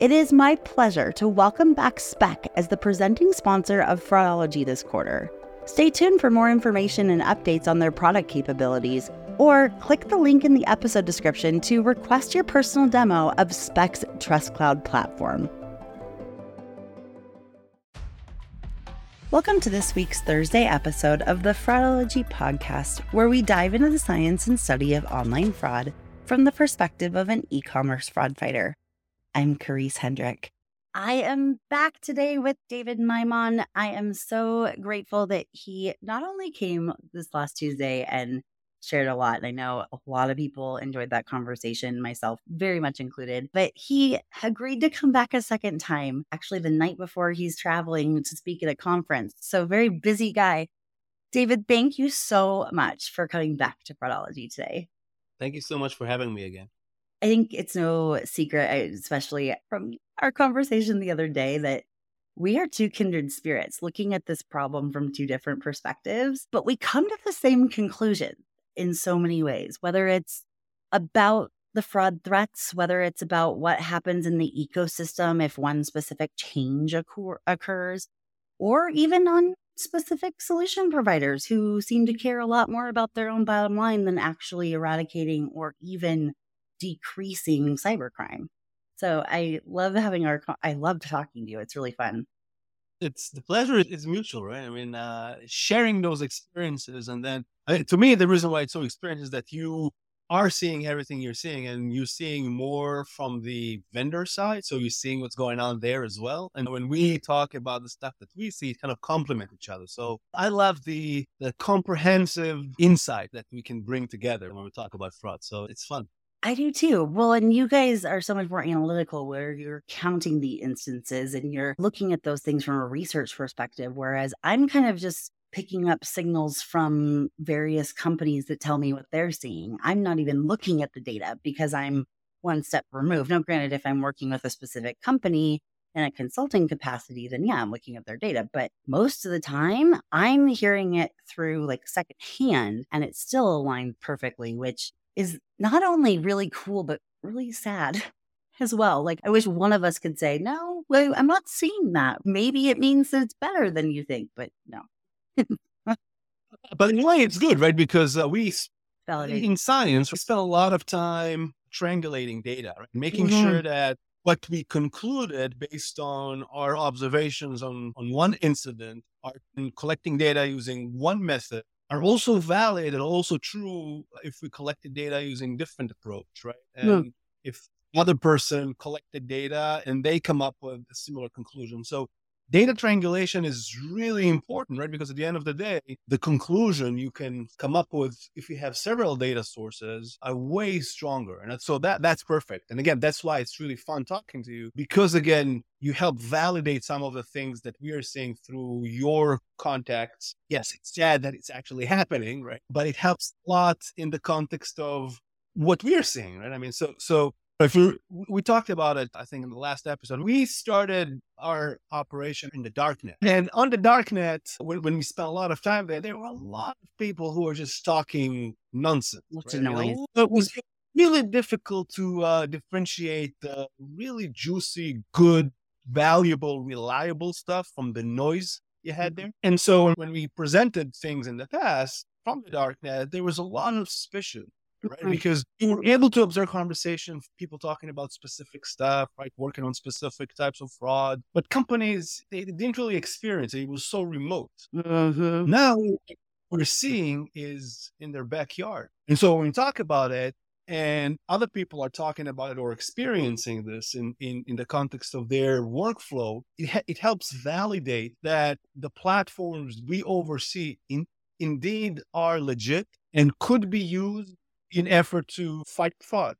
It is my pleasure to welcome back Spec as the presenting sponsor of Fraudology this quarter. Stay tuned for more information and updates on their product capabilities, or click the link in the episode description to request your personal demo of Spec's Trust Cloud platform. Welcome to this week's Thursday episode of the Fraudology podcast, where we dive into the science and study of online fraud from the perspective of an e commerce fraud fighter. I'm Karisse Hendrick. I am back today with David Maimon. I am so grateful that he not only came this last Tuesday and shared a lot. I know a lot of people enjoyed that conversation, myself very much included, but he agreed to come back a second time, actually, the night before he's traveling to speak at a conference. So, very busy guy. David, thank you so much for coming back to Fraudology today. Thank you so much for having me again. I think it's no secret, especially from our conversation the other day, that we are two kindred spirits looking at this problem from two different perspectives, but we come to the same conclusion in so many ways, whether it's about the fraud threats, whether it's about what happens in the ecosystem if one specific change occur- occurs, or even on specific solution providers who seem to care a lot more about their own bottom line than actually eradicating or even decreasing cybercrime. So I love having our, I love talking to you. It's really fun. It's the pleasure is mutual, right? I mean, uh, sharing those experiences. And then I mean, to me, the reason why it's so experienced is that you are seeing everything you're seeing and you're seeing more from the vendor side. So you're seeing what's going on there as well. And when we talk about the stuff that we see, it kind of complement each other. So I love the the comprehensive insight that we can bring together when we talk about fraud. So it's fun. I do too. Well, and you guys are so much more analytical where you're counting the instances and you're looking at those things from a research perspective. Whereas I'm kind of just picking up signals from various companies that tell me what they're seeing. I'm not even looking at the data because I'm one step removed. Now, granted, if I'm working with a specific company in a consulting capacity, then yeah, I'm looking at their data. But most of the time, I'm hearing it through like secondhand and it's still aligned perfectly, which is not only really cool, but really sad as well. Like, I wish one of us could say, no, I'm not seeing that. Maybe it means that it's better than you think, but no. but in a way, it's good, right? Because uh, we, Validate. in science, we spend a lot of time triangulating data, right? making mm-hmm. sure that what we concluded based on our observations on, on one incident are collecting data using one method are also valid and also true if we collected data using different approach, right? Hmm. And yeah. if other person collected data and they come up with a similar conclusion. So data triangulation is really important, right? Because at the end of the day, the conclusion you can come up with if you have several data sources are way stronger. And so that that's perfect. And again, that's why it's really fun talking to you because again, you help validate some of the things that we are seeing through your contacts. Yes, it's sad that it's actually happening, right? But it helps a lot in the context of what we're seeing, right? I mean, so so if we, we talked about it, I think in the last episode, we started our operation in the darknet. And on the darknet, when, when we spent a lot of time there, there were a lot of people who were just talking nonsense. What's right? noise? it was really difficult to uh, differentiate the really juicy, good, valuable, reliable stuff from the noise you had mm-hmm. there. And so when we presented things in the past from the darknet, there was a lot of suspicion right? Because you were able to observe conversation, people talking about specific stuff, right? Working on specific types of fraud. But companies, they, didn't really experience it. It was so remote. Mm-hmm. Now, what we're seeing is in their backyard. And so when we talk about it, and other people are talking about it or experiencing this in, in, in the context of their workflow, it, ha- it helps validate that the platforms we oversee in, indeed are legit and could be used in effort to fight fraud.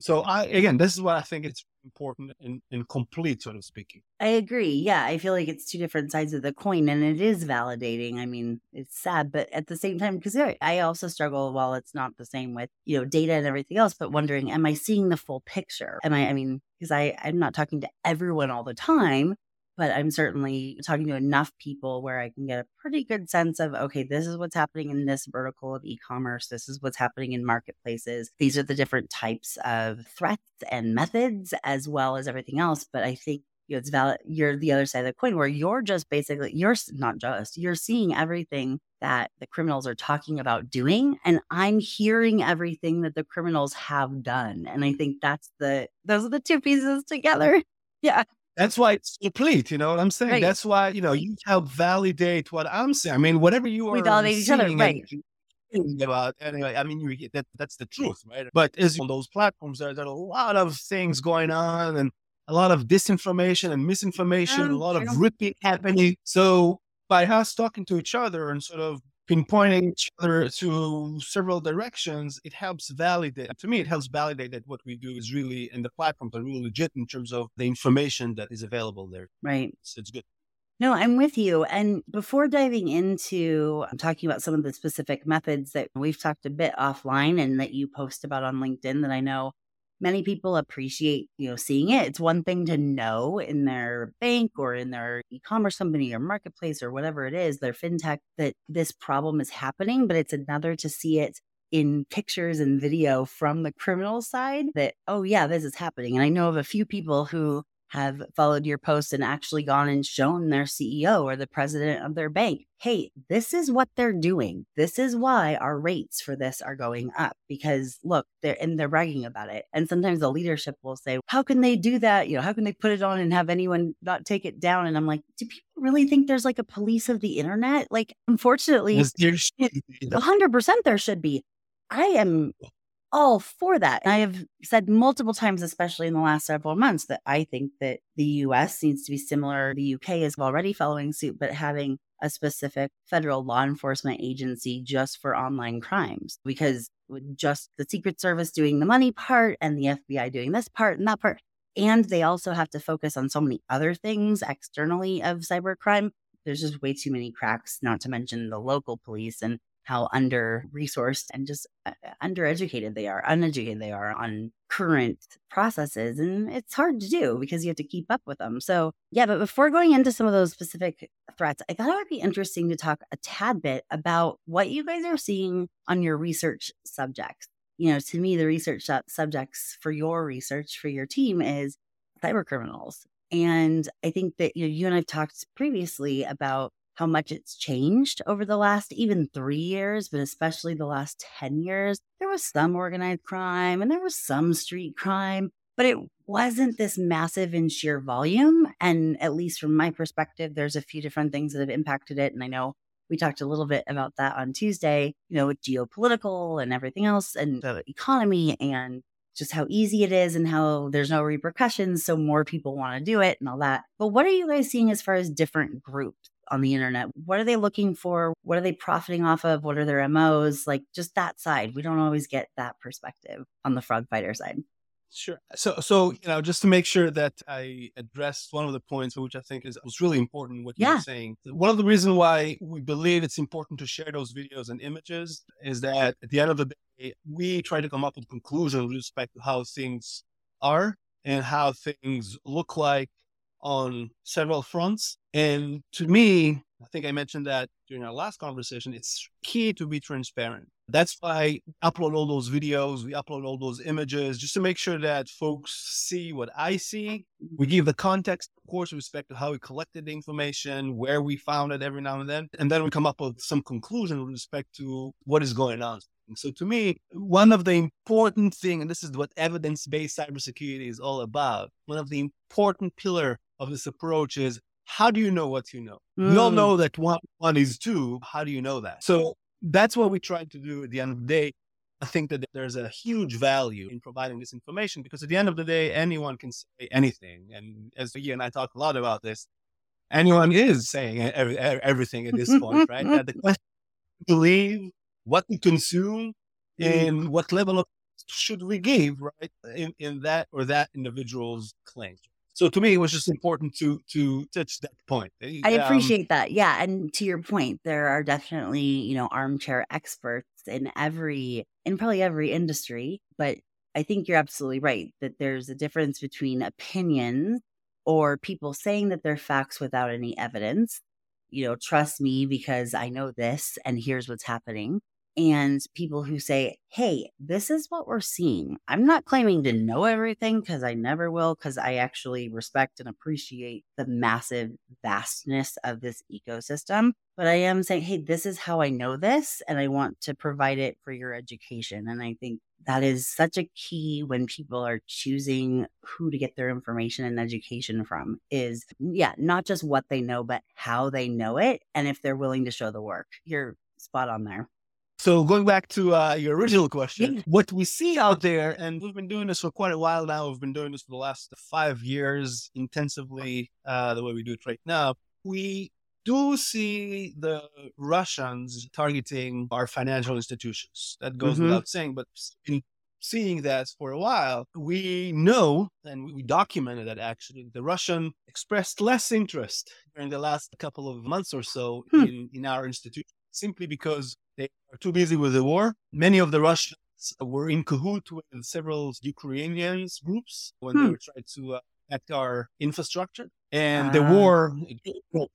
So I again, this is what I think it's important and, and complete, sort of speaking. I agree. Yeah, I feel like it's two different sides of the coin, and it is validating. I mean, it's sad, but at the same time, because I also struggle. While it's not the same with you know data and everything else, but wondering, am I seeing the full picture? Am I? I mean, because I I'm not talking to everyone all the time, but I'm certainly talking to enough people where I can get a pretty good sense of okay, this is what's happening in this vertical of e commerce. This is what's happening in marketplaces. These are the different types of threats and methods, as well as everything else. But I think you know, it's valid. You're the other side of the coin where you're just basically, you're not just, you're seeing everything that the criminals are talking about doing. And I'm hearing everything that the criminals have done. And I think that's the, those are the two pieces together. Yeah. That's why it's complete. You know what I'm saying? Right. That's why, you know, you help validate what I'm saying. I mean, whatever you are we validate each other, right? about anyway. I mean, you, that that's the truth, right? But as on those platforms, there, there are a lot of things going on and a lot of disinformation and misinformation, a lot of ripping happening. So by us talking to each other and sort of pinpointing each other to several directions, it helps validate. To me, it helps validate that what we do is really, and the platforms are really legit in terms of the information that is available there. Right. So it's good. No, I'm with you. And before diving into talking about some of the specific methods that we've talked a bit offline and that you post about on LinkedIn that I know many people appreciate, you know, seeing it. It's one thing to know in their bank or in their e-commerce company or marketplace or whatever it is, their fintech that this problem is happening, but it's another to see it in pictures and video from the criminal side that, oh yeah, this is happening. And I know of a few people who have followed your post and actually gone and shown their CEO or the president of their bank, hey, this is what they're doing. This is why our rates for this are going up because look, they're and they're bragging about it. And sometimes the leadership will say, how can they do that? You know, how can they put it on and have anyone not take it down? And I'm like, do people really think there's like a police of the internet? Like, unfortunately, 100% there should be. I am all for that. I have said multiple times, especially in the last several months, that I think that the US needs to be similar. The UK is already following suit, but having a specific federal law enforcement agency just for online crimes because with just the Secret Service doing the money part and the FBI doing this part and that part. And they also have to focus on so many other things externally of cybercrime. There's just way too many cracks, not to mention the local police and how under resourced and just uh, uh, undereducated they are, uneducated they are on current processes. And it's hard to do because you have to keep up with them. So, yeah, but before going into some of those specific threats, I thought it would be interesting to talk a tad bit about what you guys are seeing on your research subjects. You know, to me, the research subjects for your research for your team is cyber criminals. And I think that you know, you and I've talked previously about how much it's changed over the last even three years, but especially the last 10 years. There was some organized crime and there was some street crime, but it wasn't this massive in sheer volume. And at least from my perspective, there's a few different things that have impacted it. And I know we talked a little bit about that on Tuesday, you know, with geopolitical and everything else and the economy and just how easy it is and how there's no repercussions. So more people want to do it and all that. But what are you guys seeing as far as different groups? On the internet? What are they looking for? What are they profiting off of? What are their MOs? Like just that side. We don't always get that perspective on the fraud fighter side. Sure. So, so you know, just to make sure that I address one of the points, which I think is was really important, what yeah. you were saying. One of the reasons why we believe it's important to share those videos and images is that at the end of the day, we try to come up with conclusions with respect to how things are and how things look like on several fronts. And to me, I think I mentioned that during our last conversation, it's key to be transparent. That's why I upload all those videos, we upload all those images just to make sure that folks see what I see. We give the context, of course, with respect to how we collected the information, where we found it every now and then. And then we come up with some conclusion with respect to what is going on. So to me, one of the important thing, and this is what evidence-based cybersecurity is all about, one of the important pillar of this approach is how do you know what you know? Mm. We all mm. know that one, one is two. How do you know that? So that's what we try to do at the end of the day. I think that there's a huge value in providing this information because at the end of the day, anyone can say anything. And as you and I talk a lot about this, anyone is saying every, everything at this point, right? That the question believe, what we consume, mm. and what level of should we give, right, in, in that or that individual's claims. So to me, it was just important to to touch that point. Eh, I um, appreciate that. Yeah, and to your point, there are definitely you know armchair experts in every in probably every industry, but I think you're absolutely right that there's a difference between opinions or people saying that they're facts without any evidence. You know, trust me because I know this and here's what's happening and people who say, Hey, this is what we're seeing. I'm not claiming to know everything because I never will, because I actually respect and appreciate the massive vastness of this ecosystem. But I am saying, Hey, this is how I know this, and I want to provide it for your education. And I think that is such a key when people are choosing who to get their information and education from is yeah not just what they know but how they know it and if they're willing to show the work you're spot on there so going back to uh, your original question, what we see out there, and we've been doing this for quite a while now. We've been doing this for the last five years intensively, uh, the way we do it right now. We do see the Russians targeting our financial institutions. That goes mm-hmm. without saying, but in seeing that for a while, we know and we documented that actually the Russian expressed less interest during the last couple of months or so hmm. in, in our institution simply because they are too busy with the war. Many of the Russians were in cahoot with several Ukrainian groups when hmm. they were trying to uh, attack our infrastructure. And uh, the ah. war,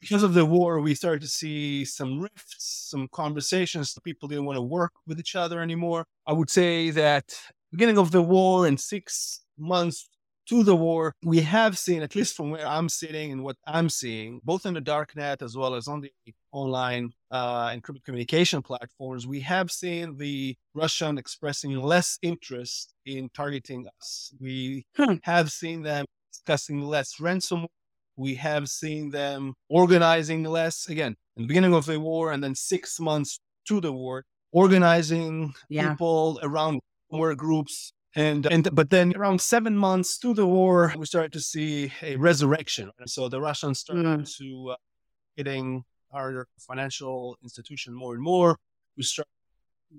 because of the war, we started to see some rifts, some conversations. People didn't want to work with each other anymore. I would say that beginning of the war and six months to the war, we have seen, at least from where I'm sitting and what I'm seeing, both in the dark net as well as on the online uh, encrypted communication platforms, we have seen the Russian expressing less interest in targeting us. We hmm. have seen them discussing less ransomware. We have seen them organizing less, again, in the beginning of the war and then six months to the war, organizing yeah. people around war groups and and but then around seven months to the war, we started to see a resurrection. And so the Russians started mm. to uh, hitting our financial institution more and more. We start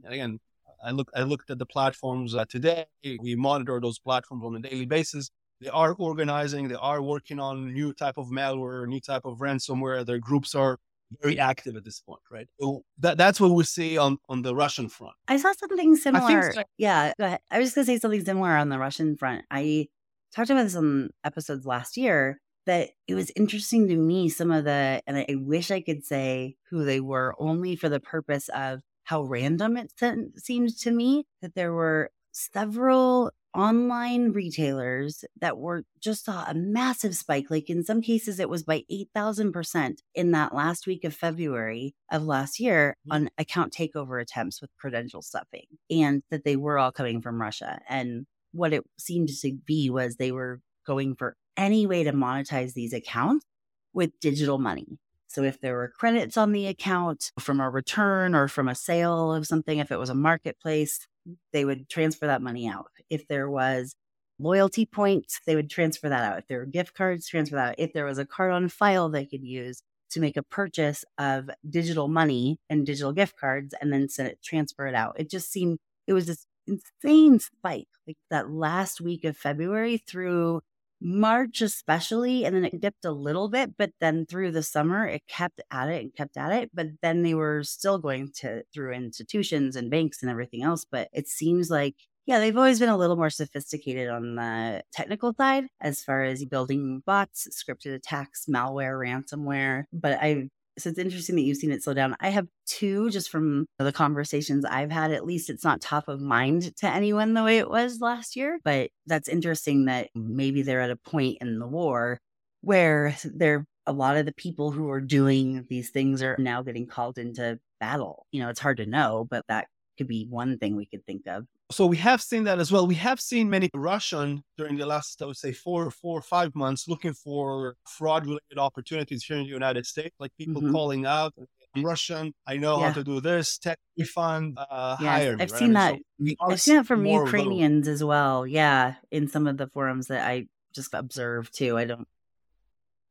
again. I look. I looked at the platforms uh, today. We monitor those platforms on a daily basis. They are organizing. They are working on new type of malware, new type of ransomware. Their groups are very active at this point, right? So that, that's what we see on, on the Russian front. I saw something similar. So. Yeah, go ahead. I was just going to say something similar on the Russian front. I talked about this on episodes last year that it was interesting to me some of the, and I, wish I could say who they were only for the purpose of how random it seemed to me that there were several online retailers that were just saw a massive spike. Like in some cases, it was by 8,000% in that last week of February of last year mm-hmm. on account takeover attempts with credential stuffing, and that they were all coming from Russia. And what it seemed to be was they were going for any way to monetize these accounts with digital money. So if there were credits on the account from a return or from a sale of something, if it was a marketplace, they would transfer that money out. If there was loyalty points, they would transfer that out. If there were gift cards, transfer that out. If there was a card on file they could use to make a purchase of digital money and digital gift cards and then send it, transfer it out. It just seemed, it was this insane spike. Like that last week of February through March, especially, and then it dipped a little bit, but then through the summer, it kept at it and kept at it. But then they were still going to through institutions and banks and everything else. But it seems like, yeah, they've always been a little more sophisticated on the technical side as far as building bots, scripted attacks, malware, ransomware. But I so it's interesting that you've seen it slow down. I have two just from the conversations I've had. At least it's not top of mind to anyone the way it was last year. But that's interesting that maybe they're at a point in the war where they're a lot of the people who are doing these things are now getting called into battle. You know, it's hard to know, but that could be one thing we could think of. So we have seen that as well. We have seen many Russian during the last, I would say, four, four or five months looking for fraud-related opportunities here in the United States, like people mm-hmm. calling out, I'm Russian. I know yeah. how to do this. Tech refund. Uh, yes, hire me, I've right? seen that. So I've seen that from Ukrainians as well. Yeah, in some of the forums that I just observed too. I don't.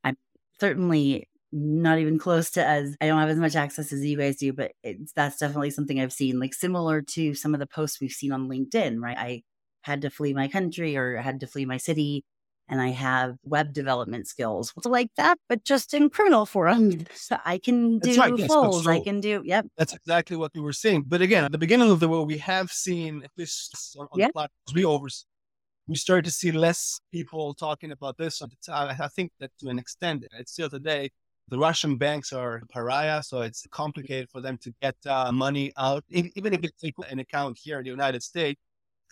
I'm certainly not even close to as I don't have as much access as you guys do, but it's that's definitely something I've seen, like similar to some of the posts we've seen on LinkedIn, right? I had to flee my country or had to flee my city and I have web development skills. Like that, but just in criminal forums. So I can do right, yes, so I can do, yep. That's exactly what we were saying. But again, at the beginning of the war, we have seen, at least on, on the platforms we over, we started to see less people talking about this. I think that to an extent, it's still today, the Russian banks are pariah, so it's complicated for them to get uh, money out. Even if it's an account here in the United States,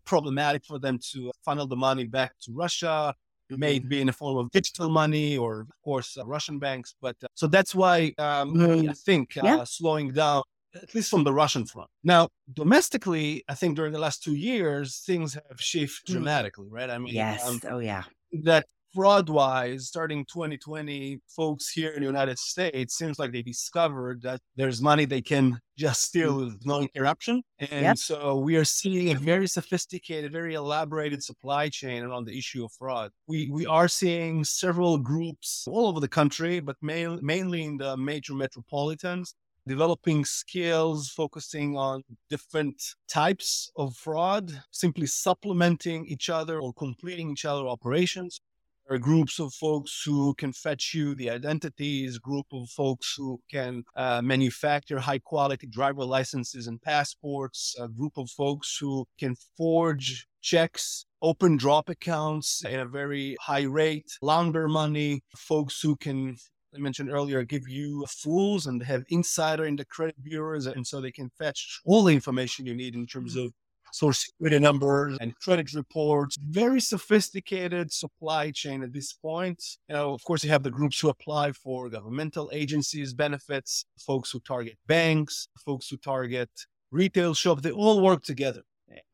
problematic for them to funnel the money back to Russia. It may mm-hmm. be in the form of digital money or, of course, uh, Russian banks. But uh, so that's why um, mm-hmm. I think uh, yeah. slowing down, at least from the Russian front. Now, domestically, I think during the last two years, things have shifted mm. dramatically, right? I mean, yes. Um, oh, yeah. That fraud wise, starting 2020, folks here in the United States seems like they discovered that there's money they can just steal mm. with no interruption. And yep. so we are seeing a very sophisticated, very elaborated supply chain around the issue of fraud. We we are seeing several groups all over the country, but main, mainly in the major metropolitans developing skills, focusing on different types of fraud, simply supplementing each other or completing each other operations are groups of folks who can fetch you the identities, group of folks who can uh, manufacture high quality driver licenses and passports, a group of folks who can forge checks, open drop accounts at a very high rate, launder money, folks who can I mentioned earlier, give you fullz and have insider in the credit bureaus. And so they can fetch all the information you need in terms mm. of social security numbers and credit reports. Very sophisticated supply chain at this point. You know, of course, you have the groups who apply for governmental agencies benefits, folks who target banks, folks who target retail shops. They all work together.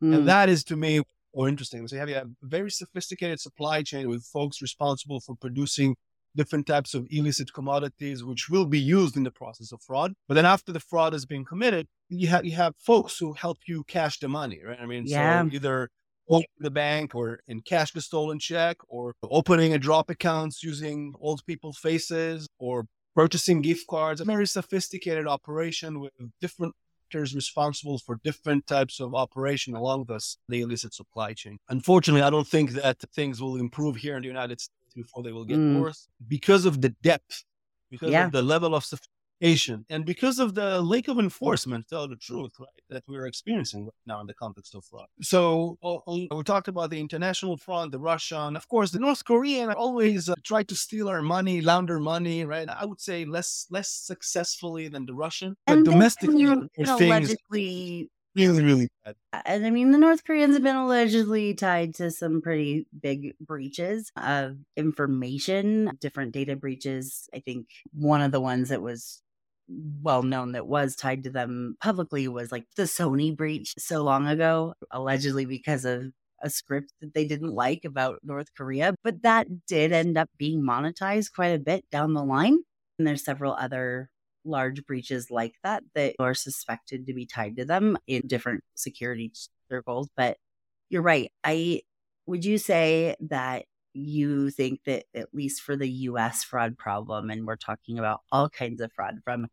Mm. And that is to me more interesting. So you have, you have a very sophisticated supply chain with folks responsible for producing different types of illicit commodities, which will be used in the process of fraud. But then after the fraud has been committed, you have you have folks who help you cash the money, right? I mean, yeah. so either open the bank or in cash the stolen check or opening a drop accounts using old people's faces or purchasing gift cards. A very sophisticated operation with different actors responsible for different types of operation along this the illicit supply chain. Unfortunately, I don't think that things will improve here in the United States before they will get mm. worse because of the depth, because yeah. of the level of sophistication, and because of the lack of enforcement, tell the truth, right, that we're experiencing right now in the context of fraud. So we talked about the international front, the Russian, of course, the North Korean always uh, try to steal our money, launder money, right? I would say less less successfully than the Russian, and but domestically, allegedly really, really bad. Uh, and I mean, the North Koreans have been allegedly tied to some pretty big breaches of information, different data breaches. I think one of the ones that was well known that was tied to them publicly was like the Sony breach so long ago, allegedly because of a script that they didn't like about North Korea. But that did end up being monetized quite a bit down the line. And there's several other large breaches like that that are suspected to be tied to them in different security circles. But you're right. I would you say that you think that at least for the US fraud problem, and we're talking about all kinds of fraud from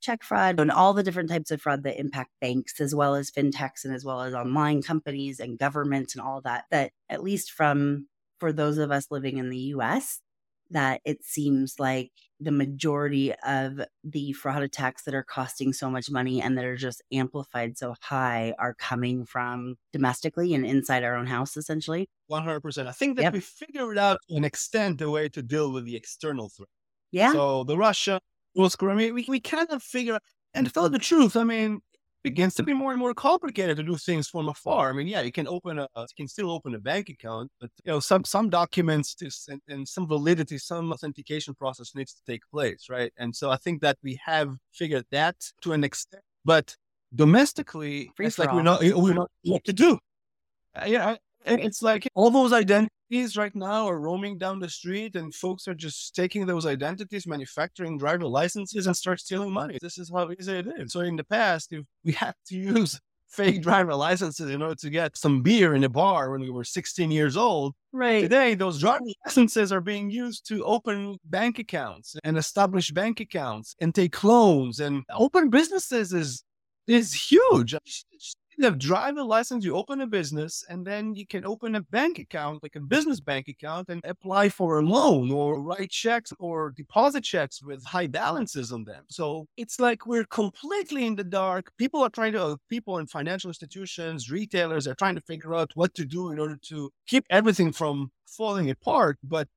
check fraud and all the different types of fraud that impact banks as well as fintechs and as well as online companies and governments and all that, that at least from for those of us living in the US, that it seems like the majority of the fraud attacks that are costing so much money and that are just amplified so high are coming from domestically and inside our own house, essentially. 100%. I think that yep. we figured out to an extent the way to deal with the external threat. Yeah. So the Russia, was, I mean, we, we kind of figure out, and to tell the truth, I mean, begins to be more and more complicated to do things from afar. I mean, yeah, you can open a, you can still open a bank account, but you know, some some documents and, and, some validity, some authentication process needs to take place, right? And so I think that we have figured that to an extent, but domestically, Free it's like we're not we're not what to do. Uh, yeah, it's like all those identities right now are roaming down the street, and folks are just taking those identities, manufacturing driver licenses, and start stealing money. This is how easy it is. So in the past, if we had to use fake driver licenses in order to get some beer in a bar when we were 16 years old. Right. Today, those driver licenses are being used to open bank accounts and establish bank accounts and take loans and open businesses is is huge. You have driver license, you open a business, and then you can open a bank account, like a business bank account, and apply for a loan or write checks or deposit checks with high balances on them. So it's like we're completely in the dark. People are trying to, people in financial institutions, retailers are trying to figure out what to do in order to keep everything from falling apart. But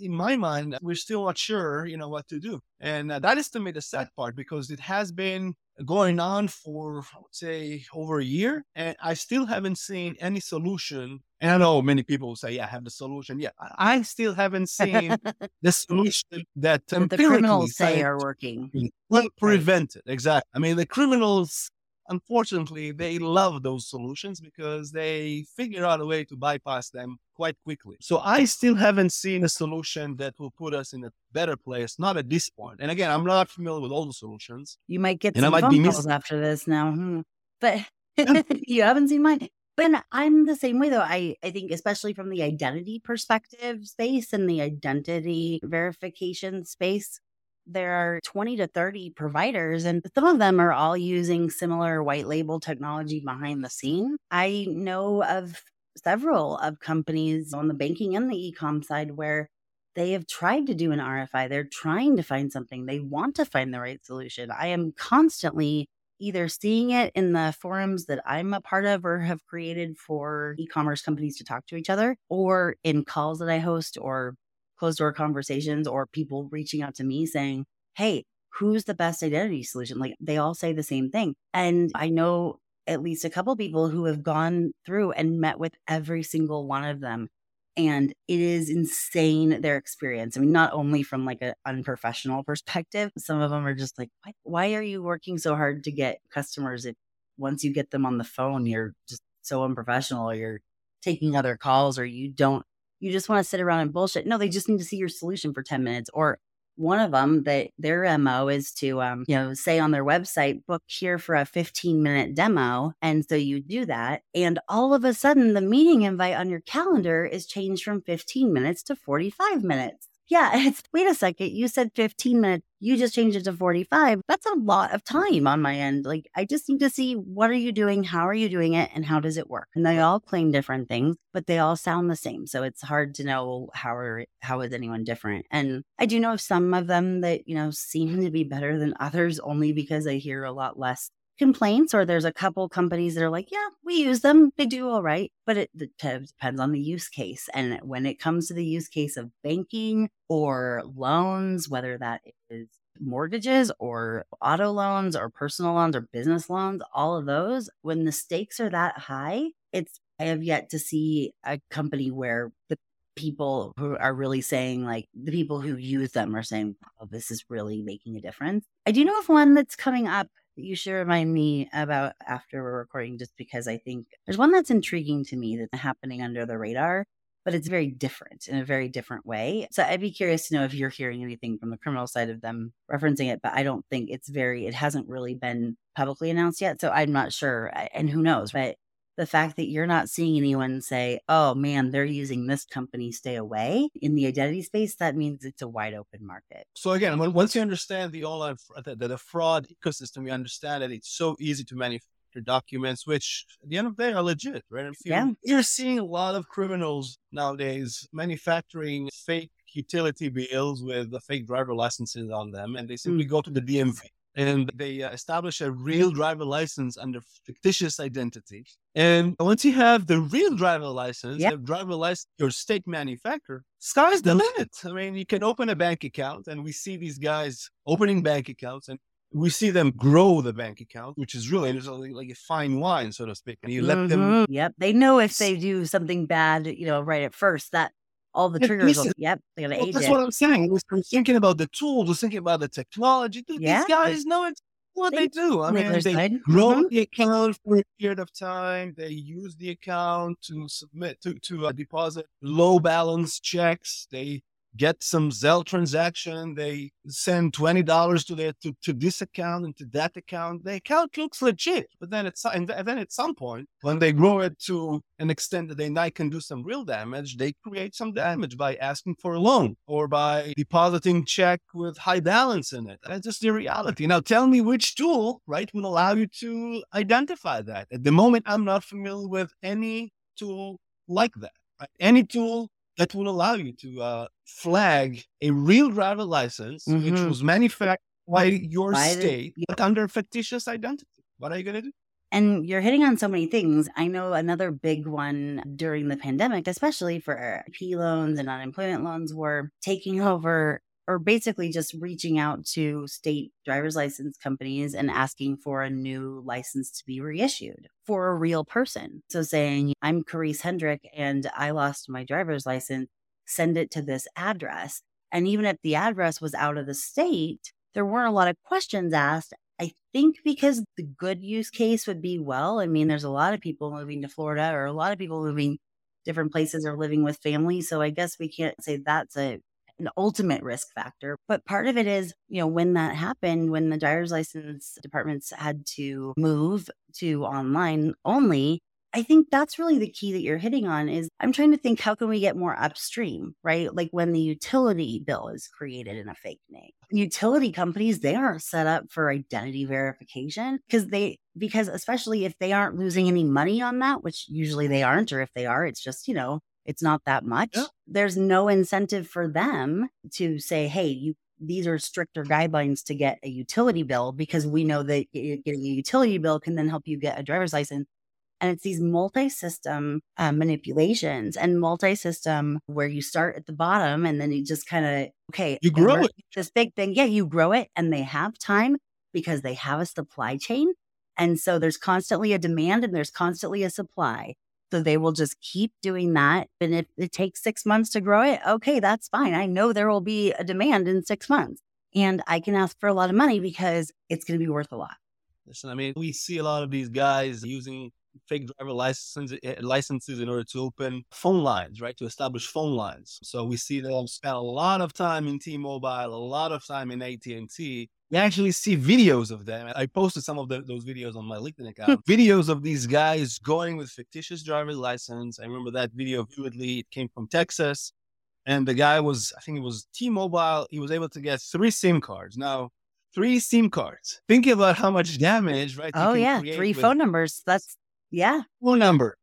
in my mind, we're still not sure, you know, what to do. And uh, that is to me the sad part because it has been going on for, I would say, over a year. And I still haven't seen mm. any solution. And I know many people will say, yeah, I have the solution. Yeah, I still haven't seen the solution that, the criminals say are working. Will prevent it. Exactly. I mean, the criminals unfortunately, they love those solutions because they figure out a way to bypass them quite quickly. So I still haven't seen a solution that will put us in a better place, not at this point. And again, I'm not familiar with all the solutions. You might get and some I might phone be calls after this now, hmm. but you haven't seen mine. But I'm the same way though. I, I think especially from the identity perspective space and the identity verification space, there are 20 to 30 providers, and some of them are all using similar white label technology behind the scene. I know of several of companies on the banking and the ecom side where they have tried to do an RFI. They're trying to find something. They want to find the right solution. I am constantly either seeing it in the forums that I'm a part of or have created for e commerce companies to talk to each other, or in calls that I host or closed door conversations or people reaching out to me saying, Hey, who's the best identity solution? Like they all say the same thing. And I know at least a couple people who have gone through and met with every single one of them. And it is insane their experience. I mean, not only from like an unprofessional perspective, some of them are just like, why, why are you working so hard to get customers if once you get them on the phone, you're just so unprofessional or you're taking other calls or you don't you just want to sit around and bullshit. No, they just need to see your solution for 10 minutes. Or one of them that their MO is to, um, you know, say on their website, book here for a 15 minute demo. And so you do that. And all of a sudden, the meeting invite on your calendar is changed from 15 minutes to 45 minutes. Yeah, it's wait a second. You said 15 minutes. You just changed it to 45. That's a lot of time on my end. Like, I just need to see what are you doing? How are you doing it? And how does it work? And they all claim different things, but they all sound the same. So it's hard to know how are, how is anyone different. And I do know of some of them that, you know, seem to be better than others only because I hear a lot less complaints or there's a couple companies that are like, yeah, we use them. They do all right. But it depends on the use case. And when it comes to the use case of banking or loans, whether that is mortgages or auto loans or personal loans or business loans, all of those, when the stakes are that high, it's, I have yet to see a company where the people who are really saying like the people who use them are saying oh this is really making a difference i do know of one that's coming up you should remind me about after we're recording, just because I think there's one that's intriguing to me that's happening under the radar, but it's very different in a very different way. So I'd be curious to know if you're hearing anything from the criminal side of them referencing it, but I don't think it's very, it hasn't really been publicly announced yet. So I'm not sure. And who knows? But the fact that you're not seeing anyone say, oh man, they're using this company, stay away in the identity space, that means it's a wide open market. So again, once you understand the online, the, the fraud ecosystem, you understand that it's so easy to manufacture documents, which at the end of the day are legit, right? You, yeah. You're seeing a lot of criminals nowadays manufacturing fake utility bills with the fake driver licenses on them, and they simply mm. go to the DMV and they uh, establish a real driver license under fictitious identity. And once you have the real driver license, yep. the driver license, your state manufacturer, sky's the limit. I mean, you can open a bank account, and we see these guys opening bank accounts, and we see them grow the bank account, which is really like a fine wine, so to speak. And you let mm-hmm. them. Yep, they know if they do something bad, you know, right at first that all the triggers. Yep, they're gonna well, age That's it. what I'm saying. I'm thinking about the tools. I'm thinking about the technology. Dude, yeah. These guys know it. What they, they do. I mean, they grow mm-hmm. the account for a period of time. They use the account to submit to to uh, deposit low balance checks. They get some Zelle transaction. They send twenty dollars to their to, to this account and to that account. The account looks legit, but then it's and then at some point when they grow it to an extent that they might can do some real damage, they create some damage by asking for a loan or by depositing check with high balance in it. That's just the reality. Now tell me which tool, right, will allow you to identify that. At the moment, I'm not familiar with any tool like that. Right? Any tool that will allow you to uh, flag a real driver license, mm-hmm. which was manufactured by your by state, the, but under fictitious identity. What are you going to do? And you're hitting on so many things. I know another big one during the pandemic, especially for P loans and unemployment loans, were taking over or basically just reaching out to state driver's license companies and asking for a new license to be reissued for a real person. So saying, I'm Karisse Hendrick and I lost my driver's license, send it to this address. And even if the address was out of the state, there weren't a lot of questions asked. I think because the good use case would be well, I mean, there's a lot of people moving to Florida or a lot of people moving different places or living with family. So I guess we can't say that's a an ultimate risk factor. But part of it is, you know, when that happened, when the driver's license departments had to move to online only, I think that's really the key that you're hitting on is I'm trying to think how can we get more upstream, right? Like when the utility bill is created in a fake name. Utility companies, they aren't set up for identity verification because they because especially if they aren't losing any money on that, which usually they aren't, or if they are, it's just, you know, it's not that much. Yeah. There's no incentive for them to say, hey, you these are stricter guidelines to get a utility bill because we know that getting a utility bill can then help you get a driver's license. And it's these multi system uh, manipulations and multi system where you start at the bottom and then you just kind of, okay, you grow it. This big thing. Yeah, you grow it and they have time because they have a supply chain. And so there's constantly a demand and there's constantly a supply. So they will just keep doing that. And if it takes six months to grow it, okay, that's fine. I know there will be a demand in six months and I can ask for a lot of money because it's going to be worth a lot. Listen, I mean, we see a lot of these guys using fake driver licenses, eh, licenses in order to open phone lines, right? To establish phone lines. So we see them spend a lot of time in T-Mobile, a lot of time in AT&T we actually see videos of them. I posted some of the, those videos on my LinkedIn hmm. account. videos of these guys going with fictitious driver's license. I remember that video vividly. It came from Texas. And the guy was, I think it was T Mobile. He was able to get three SIM cards. Now, three SIM cards. Think about how much damage, right? Oh, yeah. Three phone numbers. That's, yeah. Phone number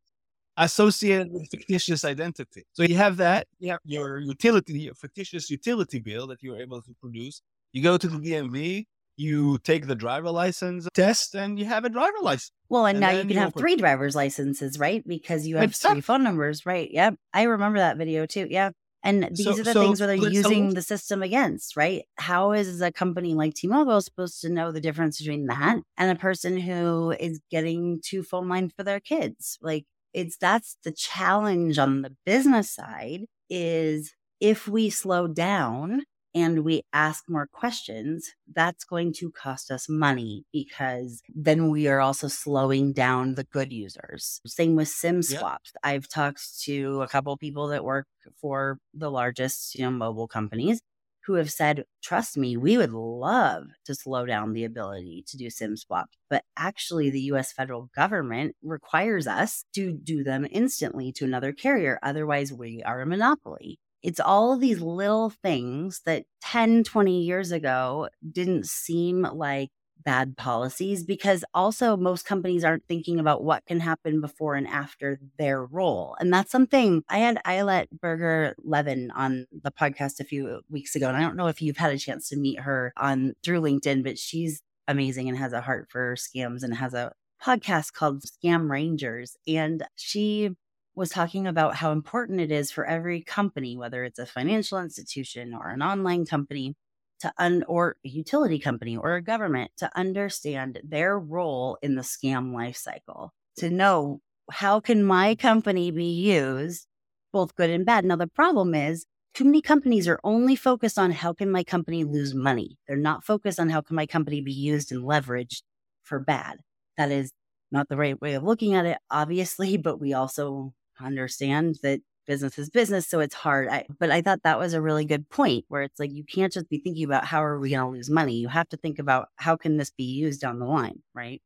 associated with fictitious identity. So you have that, you have your utility, your fictitious utility bill that you're able to produce. You go to the DMV, you take the driver license test, and you have a driver license. Well, and, and now you can have three driver's licenses, right? Because you have it's three phone numbers, right? Yeah. I remember that video too. Yeah. And these so, are the so, things where they're using so, the system against, right? How is a company like T-Mobile supposed to know the difference between that and a person who is getting two phone lines for their kids? Like it's that's the challenge on the business side is if we slow down and we ask more questions, that's going to cost us money because then we are also slowing down the good users. Same with SIM swaps. Yeah. I've talked to a couple people that work for the largest, you know, mobile companies who have said, trust me, we would love to slow down the ability to do SIM swaps. But actually, the US federal government requires us to do them instantly to another carrier. Otherwise, we are a monopoly. It's all these little things that 10, 20 years ago didn't seem like bad policies because also most companies aren't thinking about what can happen before and after their role. And that's something I had Ayelet Biger Levin on the podcast a few weeks ago. And I don't know if you've had a chance to meet her on through LinkedIn, but she's amazing and has a heart for scams and has a podcast called Scam Rangers. And she was talking about how important it is for every company, whether it's a financial institution or an online company, to un or a utility company or a government to understand their role in the scam life cycle, to know how can my company be used, both good and bad. Now the problem is too many companies are only focused on how can my company lose money. They're not focused on how can my company be used and leveraged for bad. That is not the right way of looking at it, obviously, but we also understand that business is business, so it's hard. I, but I thought that was a really good point where it's like you can't just be thinking about how are we going to lose money. You have to think about how can this be used down the line, right?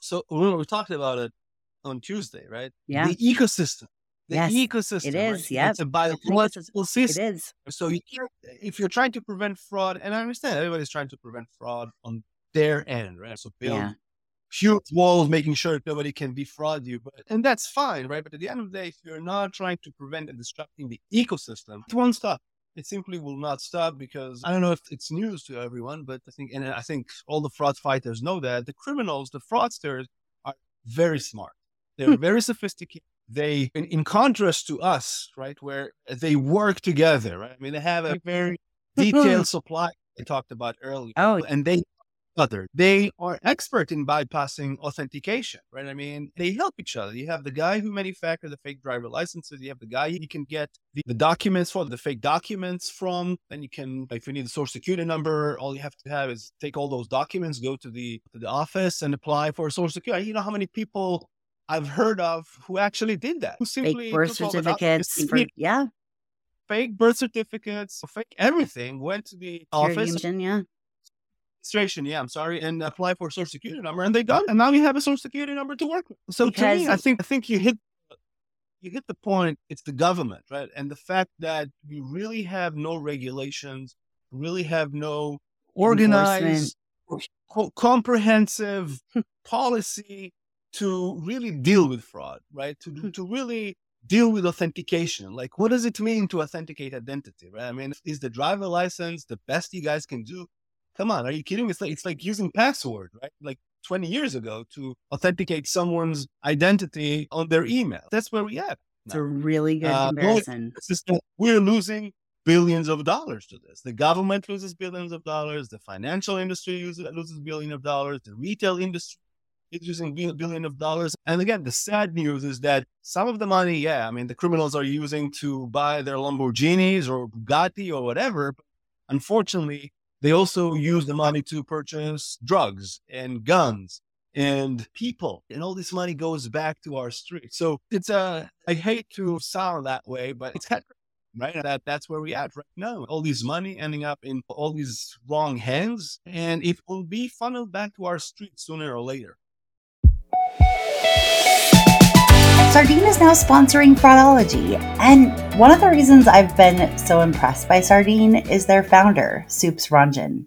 So when we talked about it on Tuesday, right? Yeah. The ecosystem. The yes, ecosystem. It is. Right? Yeah. It's a biological system. It is. So you, if you're trying to prevent fraud, and I understand everybody's trying to prevent fraud on their end, right? So build yeah huge walls, making sure that nobody can defraud you. But and that's fine, right? But at the end of the day, if you're not trying to prevent and disrupting the ecosystem, it won't stop. It simply will not stop because I don't know if it's news to everyone, but I think and I think all the fraud fighters know that the criminals, the fraudsters, are very smart. They're hmm. very sophisticated. They, in, in contrast to us, right, where they work together, right? I mean, they have a very detailed supply I talked about earlier. Oh, and they other. They are expert in bypassing authentication, right? I mean, they help each other. You have the guy who manufactured the fake driver licenses. You have the guy you can get the, the documents for the fake documents from. Then you can, if you need the social security number, all you have to have is take all those documents, go to the to the office, and apply for social security. You know how many people I've heard of who actually did that? Who simply fake birth certificates. For, yeah. Fake birth certificates, fake everything. Went to the office. yeah registration, yeah, I'm sorry, and apply for a social security number, and they done, and now you have a social security number to work with. So because to me, I think I think you hit you hit the point. It's the government, right, and the fact that we really have no regulations, really have no organized, comprehensive policy to really deal with fraud, right? To hmm. to really deal with authentication. Like, what does it mean to authenticate identity, right? I mean, is the driver license the best you guys can do? Come on, are you kidding? It's like it's like using password, right? Like 20 years ago to authenticate someone's identity on their email. That's where we at. It's a really good uh, comparison. we're losing billions of dollars to this. The government loses billions of dollars. The financial industry loses billions of dollars. The retail industry is losing billion of dollars. And again, the sad news is that some of the money, yeah, I mean, the criminals are using to buy their Lamborghinis or Bugatti or whatever. But unfortunately, they also use the money to purchase drugs and guns and people and all this money goes back to our streets. So it's a, uh, hate to sound that way, but it's kind of right? That that's where we at right now. All this money ending up in all these wrong hands, and it will be funneled back to our streets sooner or later. Sardine is now sponsoring Fraudology. And one of the reasons I've been so impressed by Sardine is their founder, Soups Ranjan.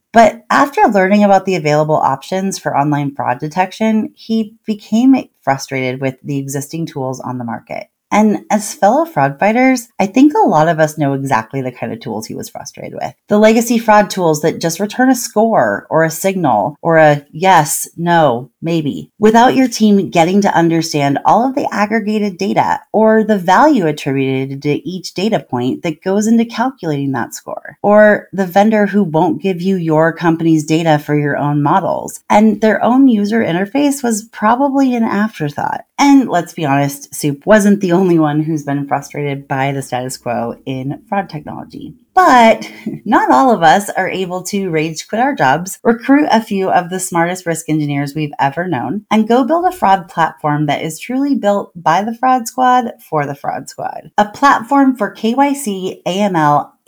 But after learning about the available options for online fraud detection, he became frustrated with the existing tools on the market. And as fellow fraud fighters, I think a lot of us know exactly the kind of tools he was frustrated with. The legacy fraud tools that just return a score or a signal or a yes, no, maybe, without your team getting to understand all of the aggregated data or the value attributed to each data point that goes into calculating that score. Or the vendor who won't give you your company's data for your own models. And their own user interface was probably an afterthought. And let's be honest, Soup wasn't the only one who's been frustrated by the status quo in fraud technology. But not all of us are able to rage quit our jobs, recruit a few of the smartest risk engineers we've ever known, and go build a fraud platform that is truly built by the fraud squad for the fraud squad. A platform for KYC, AML,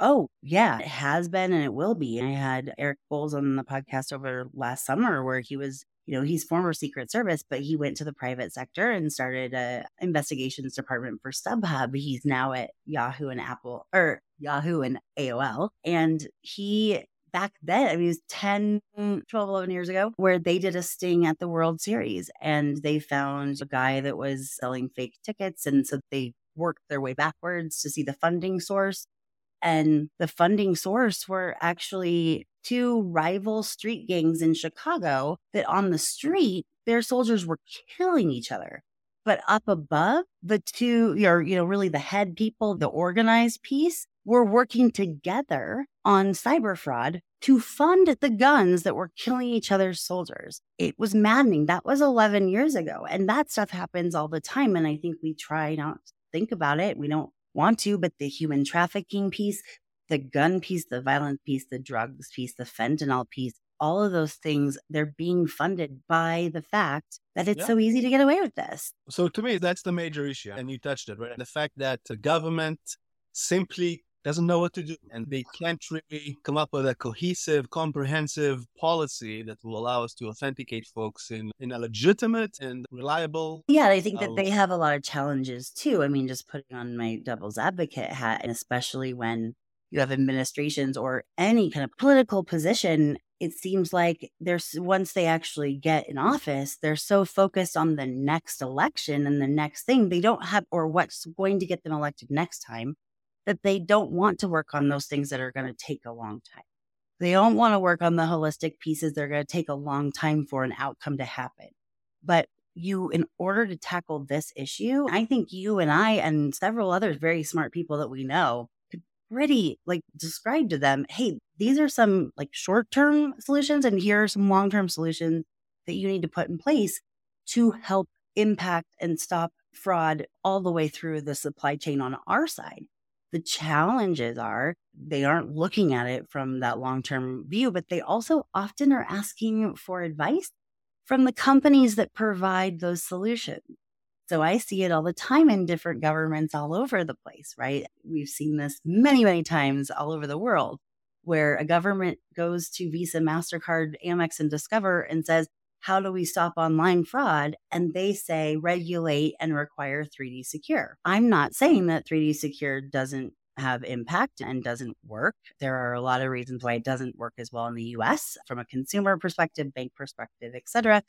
Oh, yeah, it has been and it will be. I had Eric Bowles on the podcast over last summer where he was you know, he's former Secret Service, but he went to the private sector and started a investigations department for StubHub. He's now at Yahoo and Apple or Yahoo and AOL. And he back then, I mean, it was 10, 12, 11 years ago, where they did a sting at the World Series and they found a guy that was selling fake tickets. And so they worked their way backwards to see the funding source. And the funding source were actually two rival street gangs in Chicago that on the street, their soldiers were killing each other. But up above, the two, or, you know, really the head people, the organized piece, were working together on cyber fraud to fund the guns that were killing each other's soldiers. It was maddening. That was 11 years ago. And that stuff happens all the time. And I think we try not to think about it. We don't want to, but the human trafficking piece, the gun piece, the violent piece, the drugs piece, the fentanyl piece, all of those things, they're being funded by the fact that it's yeah. so easy to get away with this. So to me, that's the major issue. And you touched it, right? The fact that the government simply doesn't know what to do. And they can't really come up with a cohesive comprehensive policy that will allow us to authenticate folks in, in a legitimate and reliable yeah i think that they have a lot of challenges too. I mean just putting on my devil's advocate hat and especially when you have administrations or any kind of political position it seems like there's once they actually get in office they're so focused on the next election and the next thing they don't have or what's going to get them elected next time that they don't want to work on those things that are going to take a long time. They don't want to work on the holistic pieces. They're going to take a long time for an outcome to happen. But you, in order to tackle this issue, I think you and I and several other very smart people that we know could pretty like describe to them, hey, these are some like short term solutions, and here are some long term solutions that you need to put in place to help impact and stop fraud all the way through the supply chain on our side. The challenges are they aren't looking at it from that long term view, but they also often are asking for advice from the companies that provide those solutions. So I see it all the time in different governments all over the place, right? We've seen this many, many times all over the world where a government goes to Visa, MasterCard, Amex, and Discover and says, how do we stop online fraud? And they say regulate and require 3D secure. I'm not saying that 3D secure doesn't have impact and doesn't work. There are a lot of reasons why it doesn't work as well in the US from a consumer perspective, bank perspective, et cetera.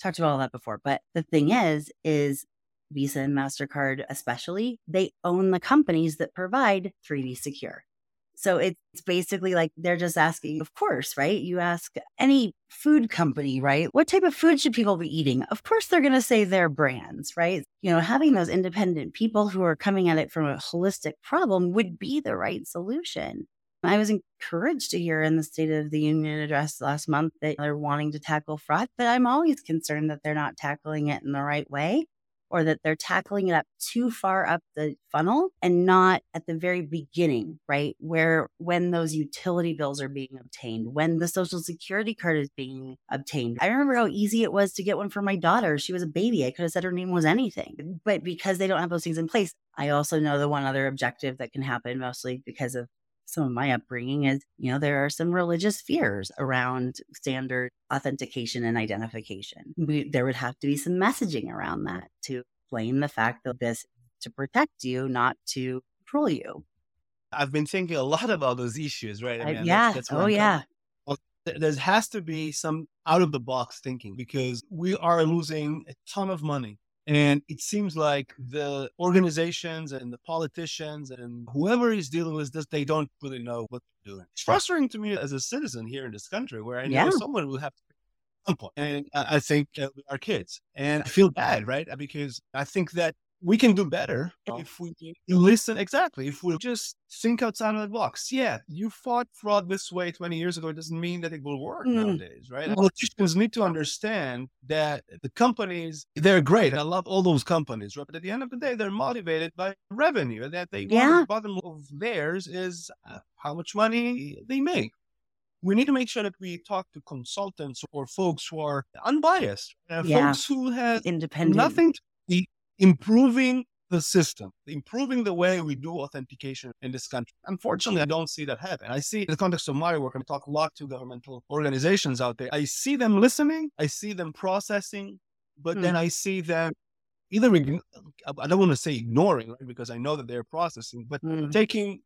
Talked about all that before. But the thing is, is Visa and MasterCard, especially, they own the companies that provide 3D secure. So it's basically like they're just asking, of course, right? You ask any food company, right? What type of food should people be eating? Of course, they're going to say their brands, right? You know, having those independent people who are coming at it from a holistic problem would be the right solution. I was encouraged to hear in the State of the Union address last month that they're wanting to tackle fraud, but I'm always concerned that they're not tackling it in the right way or that they're tackling it up too far up the funnel and not at the very beginning, right? Where when those utility bills are being obtained, when the social security card is being obtained. I remember how easy it was to get one for my daughter. She was a baby. I could have said her name was anything. But because they don't have those things in place, I also know the one other objective that can happen, mostly because of some of my upbringing is, you know, there are some religious fears around standard authentication and identification. We, there would have to be some messaging around that to explain the fact that this to protect you, not to control you. I've been thinking a lot about those issues, right? I mean, yeah. That's, that's oh, yeah. There has to be some out of the box thinking because we are losing a ton of money and it seems like the organizations and the politicians and whoever is dealing with this, they don't really know what they're doing. It's frustrating to me as a citizen here in this country where I know yeah. someone will have to some point. And I think uh, our kids. And I feel bad, right? Because I think that we can do better if we listen exactly if we just think outside of the box yeah you fought fraud this way 20 years ago it doesn't mean that it will work mm. nowadays right mm. politicians need to understand that the companies they're great i love all those companies right but at the end of the day they're motivated by revenue that they yeah. the bottom of theirs is uh, how much money they make we need to make sure that we talk to consultants or folks who are unbiased, uh, yeah. folks who have independent, nothing to improving the system, improving the way we do authentication in this country. Unfortunately, I don't see that happen. I see in the context of my work, I talk a lot to governmental organizations out there. I see them listening, I see them processing, but mm. then I see them either, I don't want to say ignoring, right? because I know that they're processing, but mm. taking